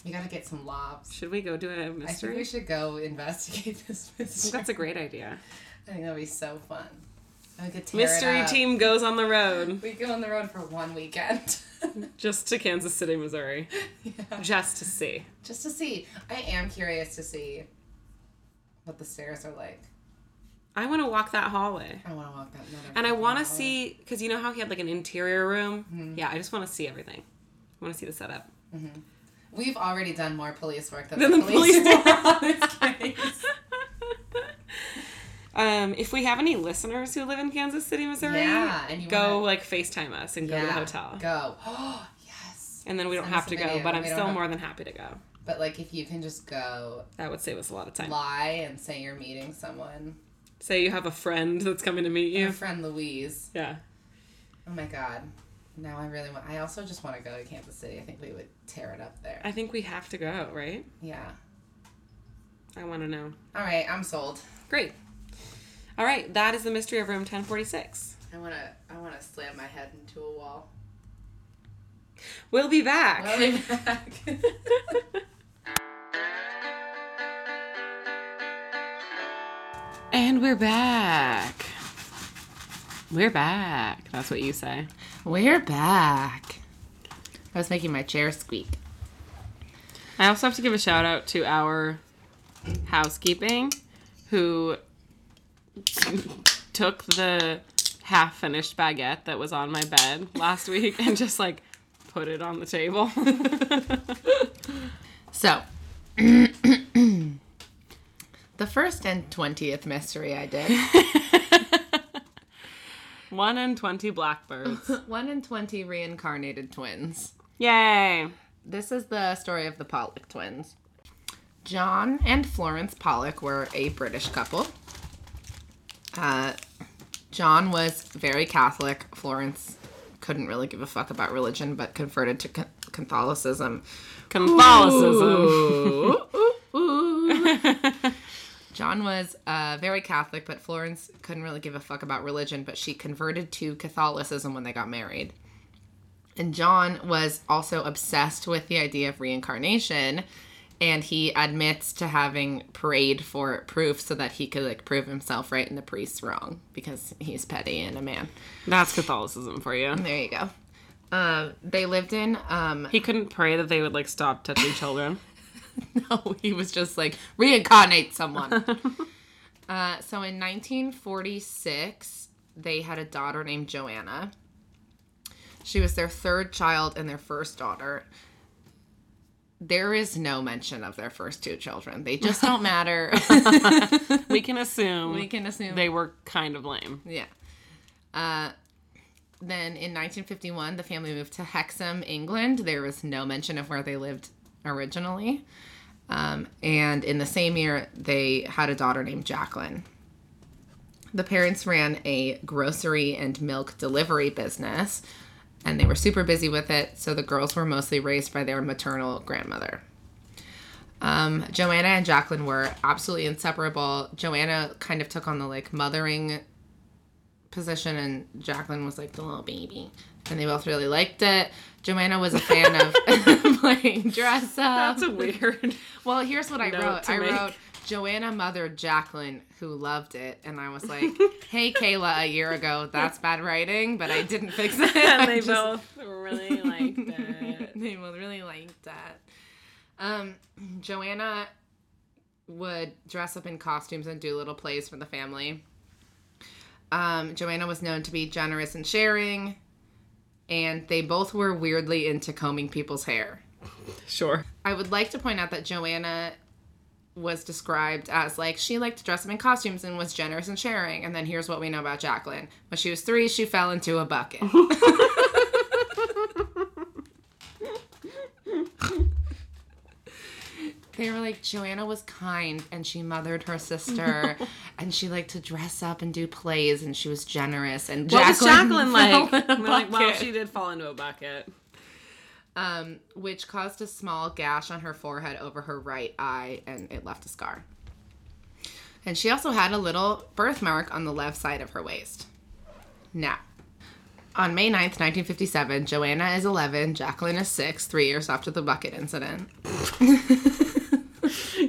We gotta get some lobs. Should we go do a I think we should go investigate (laughs) this mystery. that's a great idea. I think that'd be so fun. Mystery team goes on the road We go on the road for one weekend. (laughs) just to Kansas City, Missouri, yeah. just to see. Just to see. I am curious to see what the stairs are like. I want to walk that hallway. I want to walk that. And I want to see, because you know how he had like an interior room? Mm-hmm. Yeah, I just want to see everything. I want to see the setup. Mm-hmm. We've already done more police work than, Than the police, police on this case. Um, if we have any listeners who live in Kansas City, Missouri, Yeah, and go wanna- like FaceTime us and go to the hotel. Go. Oh, (gasps) yes. And then we don't have to go, but I'm We still have- more than happy to go. But like, if you can just go That would save us a lot of time. lie and say you're meeting someone. Say you have a friend that's coming to meet Your you. friend Louise. Yeah. Oh my god. Now I really want. I also just want to go to Kansas City. I think we would tear it up there. I think we have to go, right? Yeah. I want to know. All right, I'm sold. Great. All right, that is the mystery of room 1046. I want to. I want to slam my head into a wall. We'll be back. I'll be back. (laughs) And we're back. We're back. That's what you say. We're back. I was making my chair squeak. I also have to give a shout out to our housekeeping who (laughs) took the half finished baguette that was on my bed last week and just like put it on the table. (laughs) So, (clears throat) the first and twentieth mystery I did. (laughs) One in 20 blackbirds. One in twenty reincarnated twins. Yay. This is the story of the Pollock twins. John and Florence Pollock were a British couple. Uh, John was very Catholic. Florence couldn't really give a fuck about religion, but converted to Ca- Catholicism. Catholicism. Ooh, ooh, (laughs) ooh. (laughs) John was uh, very Catholic, but Florence couldn't really give a fuck about religion, but she converted to Catholicism when they got married. And John was also obsessed with the idea of reincarnation, and he admits to having prayed for proof so that he could like prove himself right and the priest wrong because he's petty and a man. That's Catholicism for you. There you go. Um, they lived in um, He couldn't pray that they would like stop touching (laughs) children. No, he was just like reincarnate someone. (laughs) uh, so in 1946, they had a daughter named Joanna. She was their third child and their first daughter. There is no mention of their first two children. They just (laughs) don't matter. (laughs) we can assume we can assume they were kind of lame. Yeah. Uh, then in 1951, the family moved to Hexham, England. There was no mention of where they lived originally. Um, and in the same year, they had a daughter named Jacqueline. The parents ran a grocery and milk delivery business, and they were super busy with it. So the girls were mostly raised by their maternal grandmother. Um, Joanna and Jacqueline were absolutely inseparable. Joanna kind of took on the like mothering position, and Jacqueline was like the little baby, and they both really liked it. Joanna was a fan of (laughs) playing dress up. That's weird. Well, here's what I wrote. I make. wrote Joanna mothered Jacqueline, who loved it, and I was like, (laughs) "Hey, Kayla, a year ago, that's bad writing, but I didn't fix (laughs) it." and they just- both really liked it. (laughs) they both really liked that. Um, Joanna would dress up in costumes and do little plays for the family. Um, Joanna was known to be generous and sharing, and they both were weirdly into combing people's hair. Sure. I would like to point out that Joanna was described as like she liked to dress up in costumes and was generous and sharing. And then here's what we know about Jacqueline. When she was three, she fell into a bucket. (laughs) they were like, Joanna was kind and she mothered her sister (laughs) and she liked to dress up and do plays and she was generous. And what Jacqueline, was Jacqueline like? like, well, she did fall into a bucket um, which caused a small gash on her forehead over her right eye, and it left a scar. And she also had a little birthmark on the left side of her waist. Now, on May 9th, 1957, Joanna is 11, Jacqueline is 6, three years after the bucket incident. (laughs)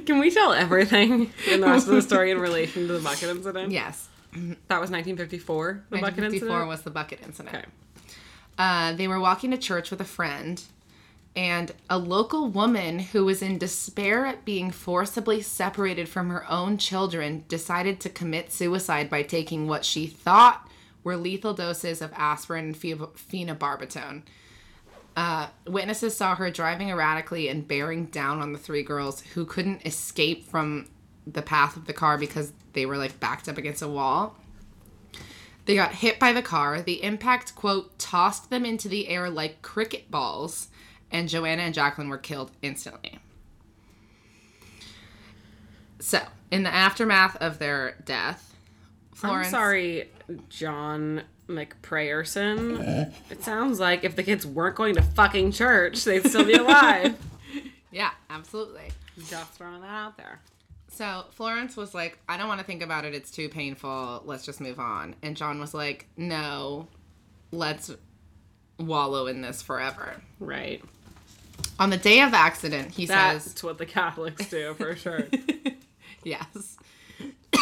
Can we tell everything in the rest of the story in relation to the bucket incident? Yes, That was 1954, the bucket 1954 incident? was the bucket incident. Okay. Uh, they were walking to church with a friend, and a local woman who was in despair at being forcibly separated from her own children decided to commit suicide by taking what she thought were lethal doses of aspirin and phe- phenobarbital. Uh, witnesses saw her driving erratically and bearing down on the three girls who couldn't escape from the path of the car because they were like backed up against a wall. They got hit by the car. The impact, quote, tossed them into the air like cricket balls, and Joanna and Jacqueline were killed instantly. So, in the aftermath of their death, Florence. I'm sorry, John McPrayerson. it sounds like if the kids weren't going to fucking church, they'd still be alive. (laughs) Yeah, absolutely. Just throwing that out there. So Florence was like, I don't want to think about it. It's too painful. Let's just move on. And John was like, No, let's wallow in this forever. Right. On the day of accident, he That's says, what the Catholics do for sure. (laughs) Yes. (coughs)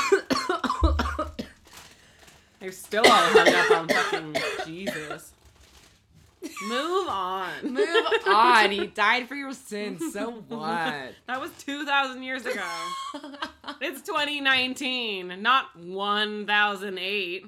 They're still all hung up on fucking Jesus. Move on. Move on. He died for your sins. So what? (laughs) That was 2,000 years ago. (laughs) it's 2019, not 1008.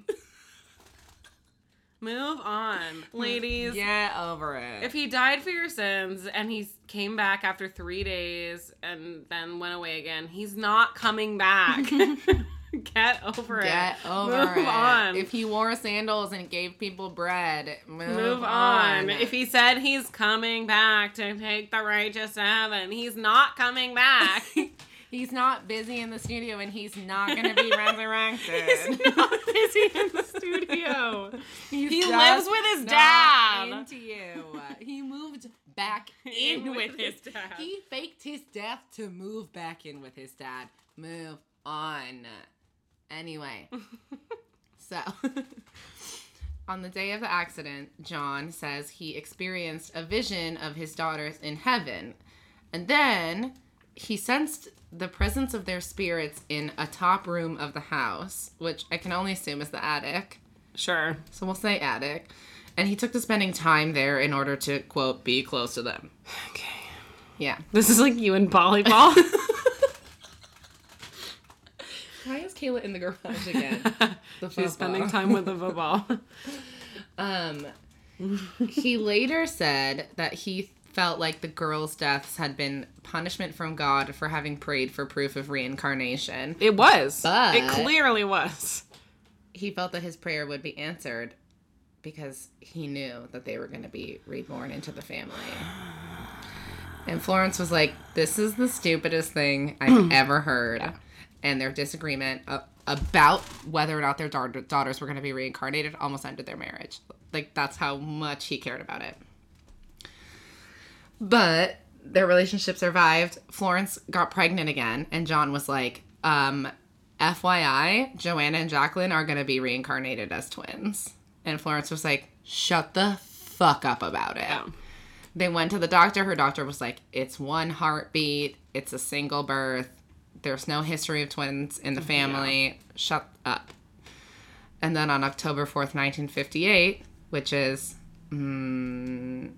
Move on, (laughs) ladies. Get over it. If he died for your sins and he came back after three days and then went away again, he's not coming back. (laughs) (laughs) Get over Get it. over Move it. on. If he wore sandals and gave people bread, move, Move on. on. If he said he's coming back to take the righteous to heaven, he's not coming back. He's not busy in the studio and he's not going to be (laughs) resurrected. he's not busy in the studio. He's He lives with his dad. Into you. He moved back (laughs) In in with with his his dad. He faked his death to move back in with his dad. Move on. Anyway, (laughs) so on the day of the accident, John says he experienced a vision of his daughters in heaven. And then he sensed the presence of their spirits in a top room of the house, which I can only assume is the attic. Sure. So we'll say attic. And he took to spending time there in order to, quote, be close to them. Okay. Yeah. This is like you and volleyball. (laughs) Why is Kayla in the garage (laughs) again? The She's spending time with the football. (laughs) Um, he later said that he felt like the girls' deaths had been punishment from God for having prayed for proof of reincarnation. It was. But- it clearly was. He felt that his prayer would be answered because he knew that they were going to be reborn into the family. And Florence was like, This is the stupidest thing I've (clears throat) ever heard. And their disagreement about whether or not their daugh- daughters were going to be reincarnated almost ended their marriage. Like, that's how much he cared about it. But their relationship survived. Florence got pregnant again, and John was like, um, FYI, Joanna and Jacqueline are going to be reincarnated as twins. And Florence was like, shut the fuck up about it. Yeah. They went to the doctor. Her doctor was like, it's one heartbeat, it's a single birth, there's no history of twins in the family. Shut up. And then on October 4th, 1958, which is mm,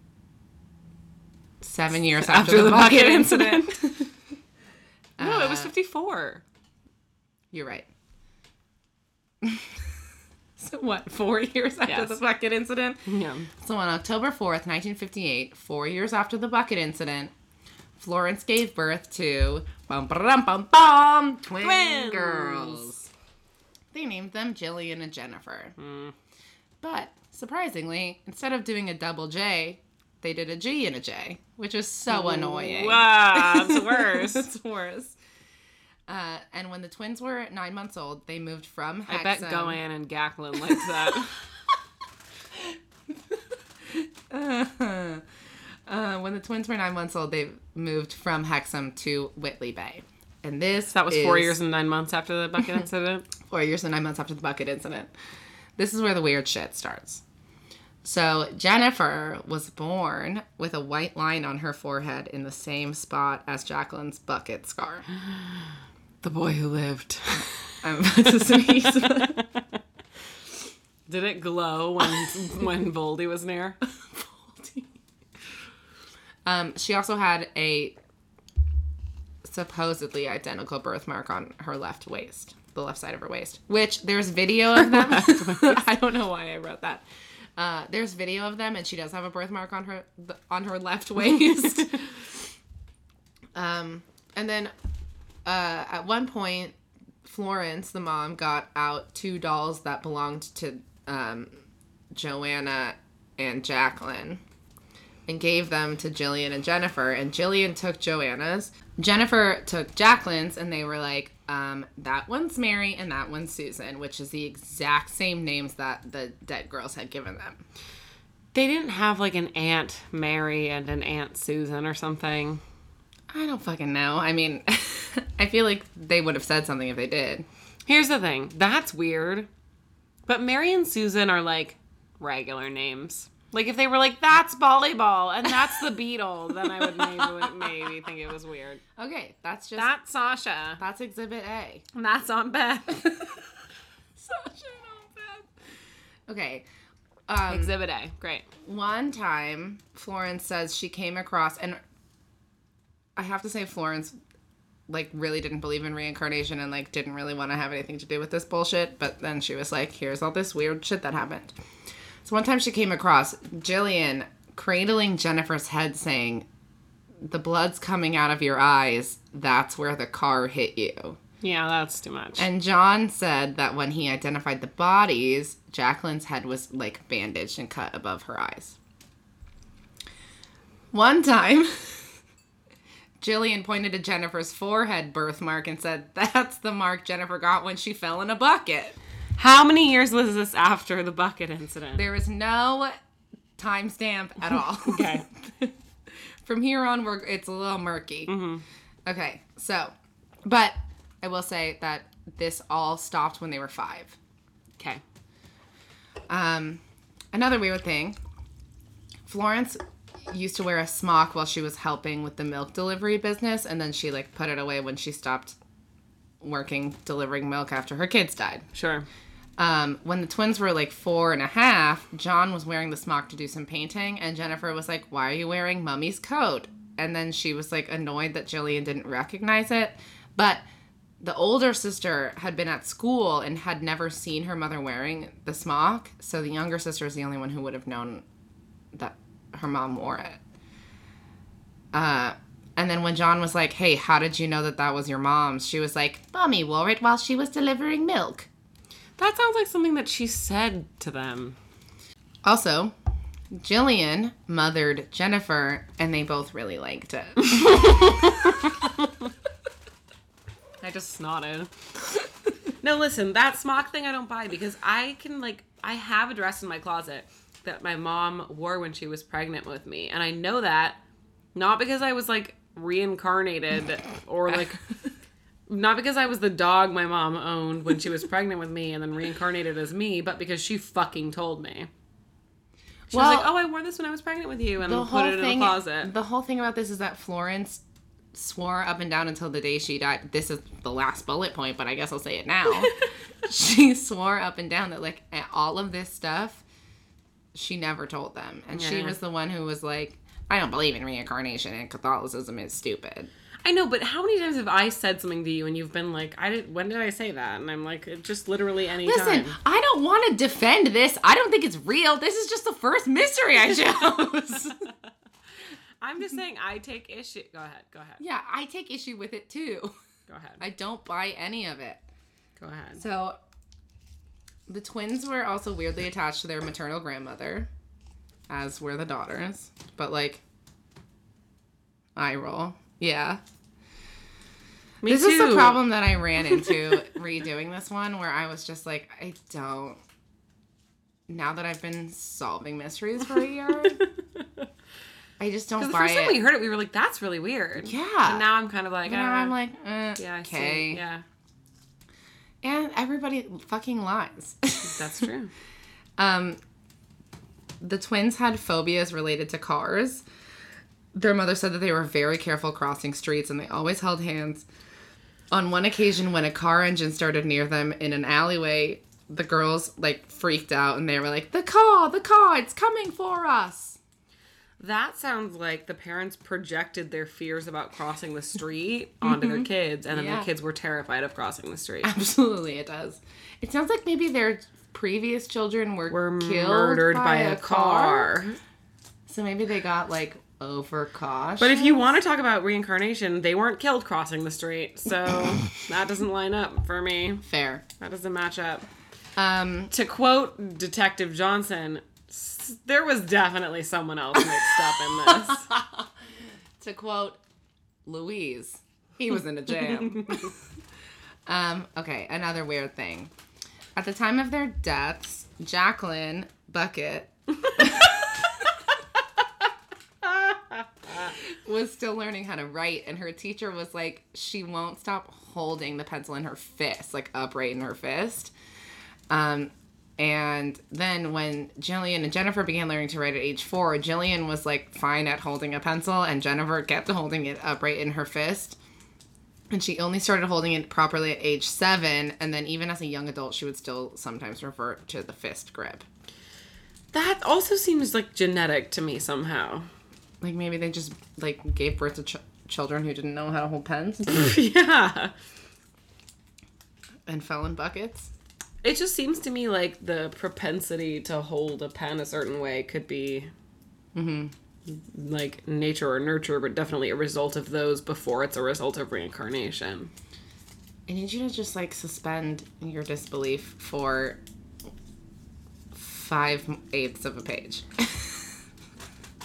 seven years after, the, bucket, incident. (laughs) (laughs) No, it was uh, 54. You're right. (laughs) so what? Four years after Yes. the bucket incident. Yeah. So on October fourth, nineteen fifty-eight, four years after the bucket incident, Florence gave birth to bum bum bum bum twin Twins. girls. They named them Jillian and Jennifer. Hmm. But surprisingly, instead of doing a double J, they did a G and a J, which is so annoying. Wow, (laughs) it's worse. it's worse. Uh, and when the twins were nine months old, they moved from Hexham. I bet Goanne and Gatlin liked that. (laughs) Uh, when the twins were nine months old, they moved from Hexham to Whitley Bay. And this That was four years and nine months after the bucket (laughs) incident. four years and nine months after the bucket incident. This is where the weird shit starts. So Jennifer was born with a white line on her forehead in the same spot as Jacqueline's bucket scar. (gasps) The boy who lived. (laughs) I'm about to sneeze. (laughs) Did it glow when (laughs) when Voldy was near? Um, she also had a supposedly identical birthmark on her left waist, the left side of her waist. Which there's video of them. I don't know why I wrote that. Uh, there's video of them, and she does have a birthmark on her on her left (laughs) waist. um, and then uh, at one point, Florence, the mom, got out two dolls that belonged to um, Joanna and Jacqueline and gave them to Jillian and Jennifer. And Jillian took Joanna's. Jennifer took Jacqueline's, and they were like, um, that one's Mary and that one's Susan, which is the exact same names that the dead girls had given them. They didn't have like an Aunt Mary and an Aunt Susan or something. I don't fucking know. I mean, (laughs) I feel like they would have said something if they did. Here's the thing. That's weird. But Mary and Susan are like regular names. Like if they were like that's volleyball and that's the Beetle, then I would maybe maybe think it was weird. Okay, that's just That's Sasha. that's Exhibit A. And that's Aunt Beth. (laughs) Sasha and Aunt Beth. Okay. Um, Exhibit A. Great. one time, Florence says she came across, and I have to say, Florence like really didn't believe in reincarnation and like didn't really want to have anything to do with this bullshit. But then she was like, "Here's all this weird shit that happened." So one time she came across Jillian cradling Jennifer's head, saying, "The blood's coming out of your eyes. That's where the car hit you." Yeah, that's too much. And John said that when he identified the bodies, Jacqueline's head was like bandaged and cut above her eyes. One time, (laughs) Jillian pointed to Jennifer's forehead birthmark and said, That's the mark Jennifer got when she fell in a bucket. How many years was this after the bucket incident? There is no timestamp at all. (laughs) Okay. (laughs) From here on, we're, it's a little murky. Okay, so, but I will say that this all stopped when they were five. Okay. Um, another weird thing Florence used to wear a smock while she was helping with the milk delivery business, and then she like put it away when she stopped working delivering milk after her kids died. Sure. Um, when the twins were like four and a half, John was wearing the smock to do some painting, and Jennifer was like, Why are you wearing mummy's coat? And then she was like annoyed that Jillian didn't recognize it. But the older sister had been at school and had never seen her mother wearing the smock, so the younger sister is the only one who would have known that her mom wore it. Uh, and then when John was like, Hey, how did you know that that was your mom's? She was like, Mommy wore it while she was delivering milk. That sounds like something that she said to them. Also, Jillian mothered Jennifer, and they both really liked it. (laughs) I just snotted. no, listen, that smock thing I don't buy because I can like I have a dress in my closet that my mom wore when she was pregnant with me, and I know that not because I was like reincarnated or like (laughs) not because I was the dog my mom owned when she was pregnant with me and then reincarnated as me, but because she fucking told me. She was like, "Oh, I wore this when I was pregnant with you," and then put it in the closet. The whole thing about this is that Florence swore up and down until the day she died. This is the last bullet point, but I guess I'll say it now. (laughs) she swore up and down that like all of this stuff, she never told them, and she was the one who was like, "I don't believe in reincarnation, and Catholicism is stupid." I know, but how many times have I said something to you and you've been like, "I did. When did I say that?" And I'm like, "Just literally any Listen, time." I don't want to defend this. I don't think it's real. This is just the first mystery I chose. (laughs) I'm just saying, I take issue. Go ahead. Go ahead. yeah, I take issue with it too. Go ahead. I don't buy any of it. Go ahead. So, the twins were also weirdly attached to their maternal grandmother. as were the daughters. But like, eye roll. Yeah. Me this too. is the problem that I ran (laughs) into redoing this one, where I was just like, I don't. Now that I've been solving mysteries for a year, (laughs) I just don't Because the first time it. we heard it, we were like, "That's really weird." Yeah. And now I'm kind of like, now I'm like, eh, yeah, okay. Yeah, And everybody fucking lies. (laughs) that's true. Um, the twins had phobias related to cars. Their mother said that they were very careful crossing streets and they always held hands. On one occasion, when a car engine started near them in an alleyway, the girls like freaked out and they were like, "The car, the car, it's coming for us." That sounds like the parents projected their fears about crossing the street (laughs) onto their mm-hmm. kids, and then Yeah. the kids were terrified of crossing the street. Absolutely, it does. It sounds like maybe their previous children were, Were killed murdered by, a car. So maybe they got like overcautious. But if you want to talk about reincarnation, they weren't killed crossing the street, so (coughs) that doesn't line up for me. fair, That doesn't match up. um, To quote Detective Johnson, there was definitely someone else mixed up in this. (laughs) to quote Louise, he was in a jam. (laughs) (laughs) um, okay, another weird thing. At the time of their deaths, Jacqueline Bucket was still learning how to write, and her teacher was like, she won't stop holding the pencil in her fist, like upright in her fist. Um, and then when Gillian and Jennifer began learning to write at age four, Gillian was like fine at holding a pencil, and Jennifer kept holding it upright in her fist. And she only started holding it properly at age seven, and then even as a young adult, she would still sometimes revert to the fist grip. That also seems like genetic to me somehow. Like maybe they just like gave birth to ch- children who didn't know how to hold pens (laughs) yeah. and fell in buckets. It just seems to me like the propensity to hold a pen a certain way could be mm-hmm. like nature or nurture, but definitely a result of those before it's a result of reincarnation. I need you to just like suspend your disbelief for five eighths of a page. (laughs)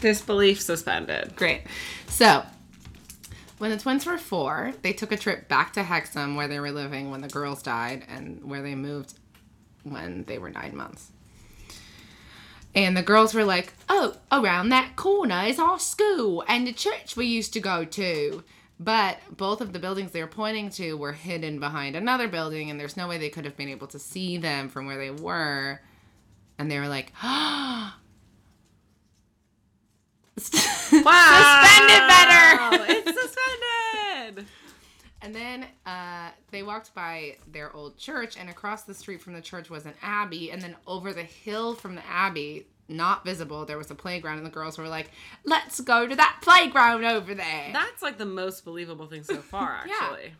Disbelief suspended. Great. So, when the twins were four, they took a trip back to Hexham where they were living when the girls died and where they moved when they were nine months. And the girls were like, oh, around that corner is our school and the church we used to go to. But both of the buildings they were pointing to were hidden behind another building, and there's no way they could have been able to see them from where they were. And they were like, (gasps) oh, Wow. (laughs) Suspended better. it's suspended. And then uh, they walked by their old church, and across the street from the church was an abbey. And then over the hill from the abbey, not visible, there was a playground, and the girls were like, "Let's go to that playground over there." That's like the most believable thing so far, (laughs) Yeah. actually.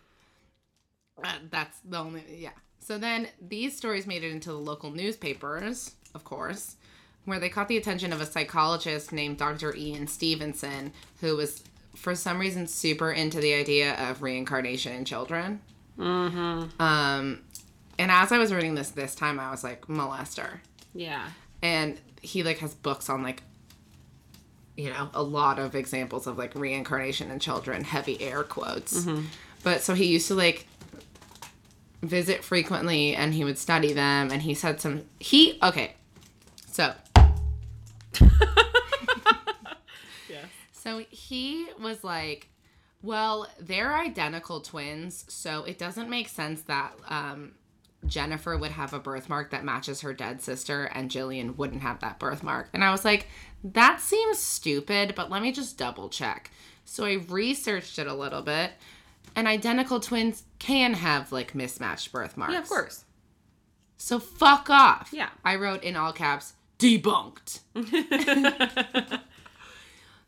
Uh, that's the only yeah. So then these stories made it into the local newspapers, of course, where they caught the attention of a psychologist named Dr. Ian Stevenson, who was for some reason super into the idea of reincarnation in children. Mm-hmm. Um, and as I was reading this this time, I was like molester, Yeah. and he like has books on like you know a lot of examples of like reincarnation in children heavy air quotes but so he used to like visit frequently and he would study them and he said some he okay so (laughs) Yeah. so he was like well they're identical twins so it doesn't make sense that um Jennifer would have a birthmark that matches her dead sister, and Jillian wouldn't have that birthmark. And I was like, that seems stupid, but let me just double check. So I researched it a little bit, and identical twins can have like mismatched birthmarks. Yeah, of course. So fuck off. Yeah. I wrote in all caps, debunked. (laughs)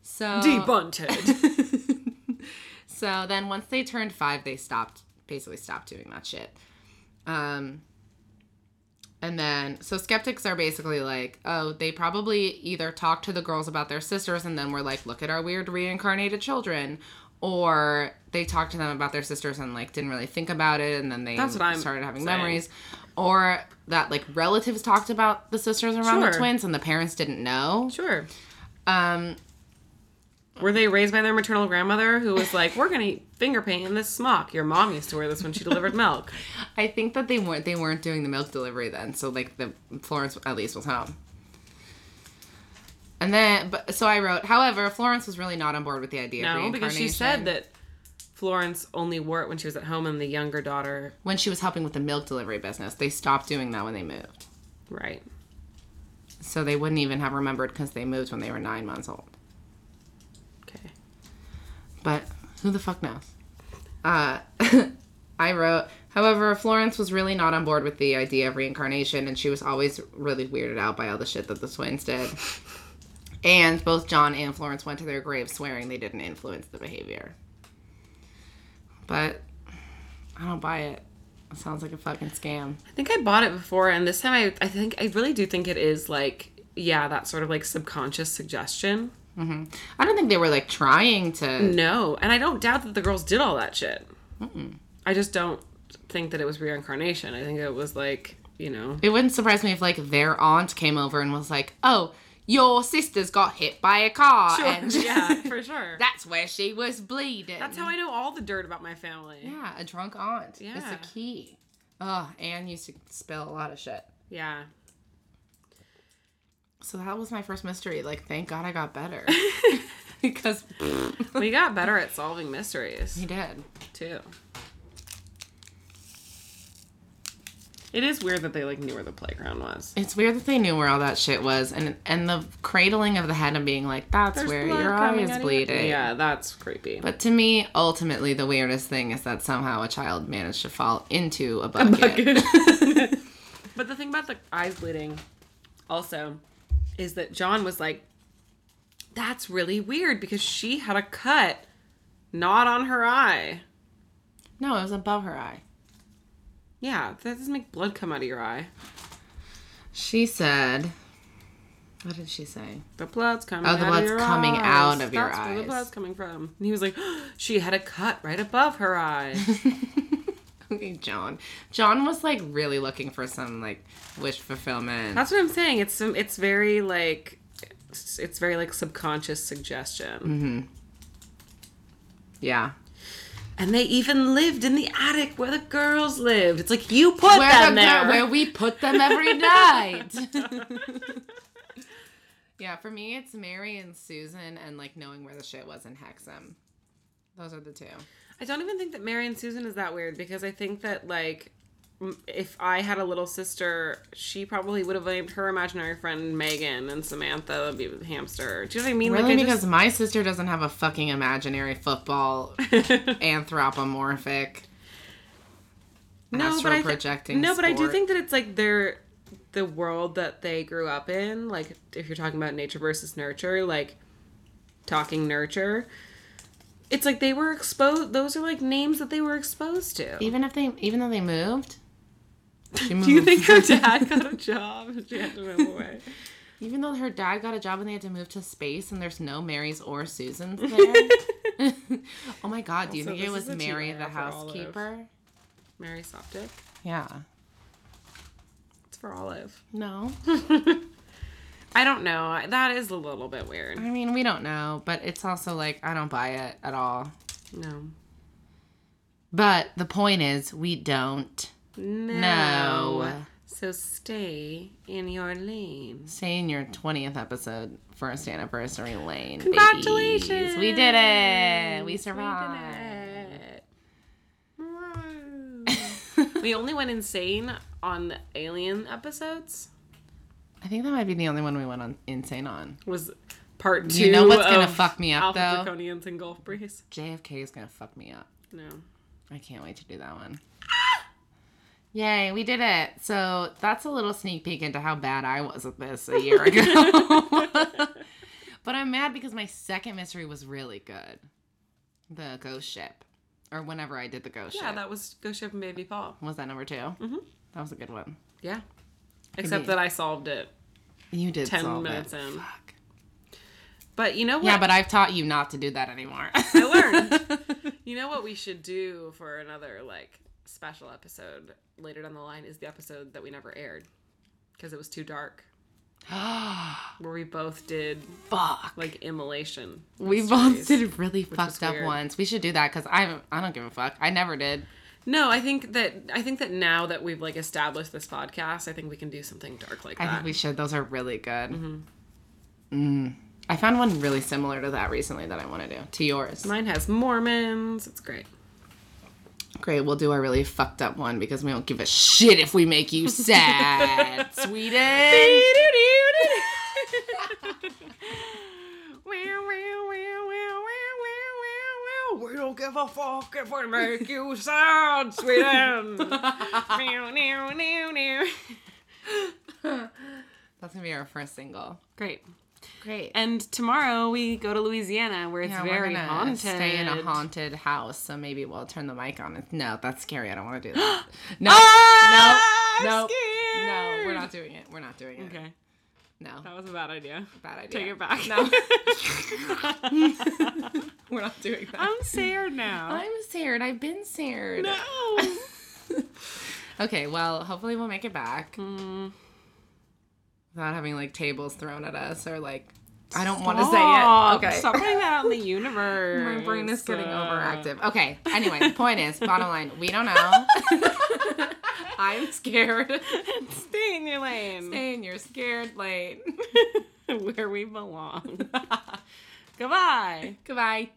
so Debunted. (laughs) So then once they turned five, they stopped basically stopped doing that shit. Um and then so skeptics are basically like, oh, they probably either talked to the girls about their sisters and then were like, look at our weird reincarnated children, or they talked to them about their sisters and like didn't really think about it and then they That's what I'm started having saying. memories or that like relatives talked about the sisters around the twins and the parents didn't know Sure. um Were they raised by their maternal grandmother who was like, "We're gonna finger paint in this smock"? Your mom used to wear this when she delivered milk. (laughs) i think that they weren't they weren't doing the milk delivery then so like the florence at least was home and then but so i wrote however florence was really not on board with the idea of No, because she said that Florence only wore it when she was at home, and the younger daughter, when she was helping with the milk delivery business they stopped doing that when they moved right? so they wouldn't even have remembered because they moved when they were nine months old Okay. but who the fuck knows? Uh, (laughs) I wrote, however, Florence was really not on board with the idea of reincarnation, and she was always really weirded out by all the shit that the twins did. (laughs) And both John and Florence went to their graves swearing they didn't influence the behavior. But I don't buy it. It sounds like a fucking scam. I think I bought it before, and this time I, I think I really do think it is like, yeah, that sort of like subconscious suggestion. Mm-hmm. I don't think they were like trying to. No, and I don't doubt that the girls did all that shit. I just don't think that it was reincarnation. I think it was like, you know, It wouldn't surprise me if like their aunt came over and was like, "Oh, your sister's got hit by a car," and (laughs) yeah, for sure. (laughs) That's where she was bleeding. That's how I know all the dirt about my family. Yeah, a drunk aunt Yeah. the key. Oh, Anne used to spill a lot of shit. Yeah. So that was my first mystery. Like, thank God I got better. (laughs) because We got better at solving mysteries he did. too. It is weird that they like knew where the playground was. It's weird that they knew where all that shit was, and and the cradling of the head and being like, "That's There's where your eye is out of your- bleeding." Yeah, that's creepy. But to me, ultimately, the weirdest thing is that somehow a child managed to fall into a bucket. (laughs) but the thing about the eyes bleeding also is that John was like, that's really weird because she had a cut not on her eye. No, it was above her eye. Yeah, that doesn't make blood come out of your eye. She said, "What did she say?" The blood's coming Oh, out the of blood's your coming eyes. out of your That's where the blood's coming from. And he was like, (gasps) she had a cut right above her eye. (laughs) Okay, John. John was like really looking for some like wish fulfillment. That's what I'm saying. It's some, it's very like it's, it's very like subconscious suggestion. Mm-hmm. yeah. And they even lived in the attic where the girls lived. It's like you put Where them the there. girl, where we put them every night. (laughs) (laughs) yeah, for me it's Mary and Susan and like knowing where the shit was in Hexham. Those are the two. I don't even think that Mary and Susan is that weird because I think that like if I had a little sister, she probably would have named her imaginary friend Megan and Samantha would be the hamster. Do you know what I mean? Really, like, I because my sister doesn't have a fucking imaginary football (laughs) anthropomorphic no, but I projecting. No, but I do think that it's like their the world that they grew up in. Like if you're talking about nature versus nurture, like talking nurture. It's like they were exposed. Those are like names that they were exposed to. even if they, even though they moved. She moved Do you think her (laughs) dad got a job and she had to move away? Even though her dad got a job and they had to move to space and there's no Marys or Susans (laughs) there. (laughs) oh my god, do you Also, think it was Mary the housekeeper? Mary Soptic. Yeah. It's for Olive. No. I don't know. That is a little bit weird. I mean, we don't know, but it's also like I don't buy it at all. No. But the point is, we don't No. know. So stay in your lane. Stay in your 20th episode, first anniversary lane. Congratulations. babies. We did it. We We survived. did it. (laughs) we only went insane on the alien episodes. I think that might be the only one we went on insane on. Was part two. You know what's gonna fuck me up, Alpha though? Draconians and Gulf Breeze. JFK is gonna fuck me up. No. I can't wait to do that one. Yay, we did it. So that's a little sneak peek into how bad I was at this a year (laughs) ago. (laughs) but I'm mad because my second mystery was really good. The ghost ship. Or whenever I did the ghost Yeah, ship. Yeah, that was Ghost Ship and Baby Paul. was that number 2 Mm-hmm. That was a good one. Yeah. Except be. that I solved it. You did 10 solve minutes it. in. Fuck. But you know what? Yeah, but I've taught you not to do that anymore. I learned. (laughs) you know what we should do for another like special episode later down the line is the episode that we never aired because it was too dark. (gasps) Where we both did Fuck. like immolation. We both did really fucked up weird. ones. We should do that because I I don't give a fuck. I never did. No, I think that I think that now that we've like established this podcast, I think we can do something dark like I that. I think we should. Those are really good. Mm. I found one really similar to that recently that I want to do. To yours. Mine has Mormons. It's great. Great. We'll do our really fucked up one because we don't give a shit if we make you sad, (laughs) Sweden. We don't give a fuck if we make you sad, Sweden. That's gonna be our first single. Great. Great. And tomorrow we go to Louisiana where it's Yeah, very we're haunted. stay in a haunted house, so maybe we'll turn the mic on. No, that's scary. I don't want to do that. (gasps) (gasps) No, Ah, no, I'm no, scared. no. We're not doing it. We're not doing it. Okay. No, That was a bad idea. bad idea. Take it back. No, (laughs) we're not doing that. I'm scared now. I'm scared. I've been scared. no. (laughs) Okay, well, hopefully we'll make it back Mm. Without having like tables thrown at us or like I don't want to say it. Okay. Stop putting that out in the universe. (laughs) My brain is getting overactive. Okay. Anyway, the point is, bottom line, we don't know. (laughs) I'm scared. Stay in your lane. Stay in your scared lane. (laughs) Where we belong. Goodbye. Goodbye.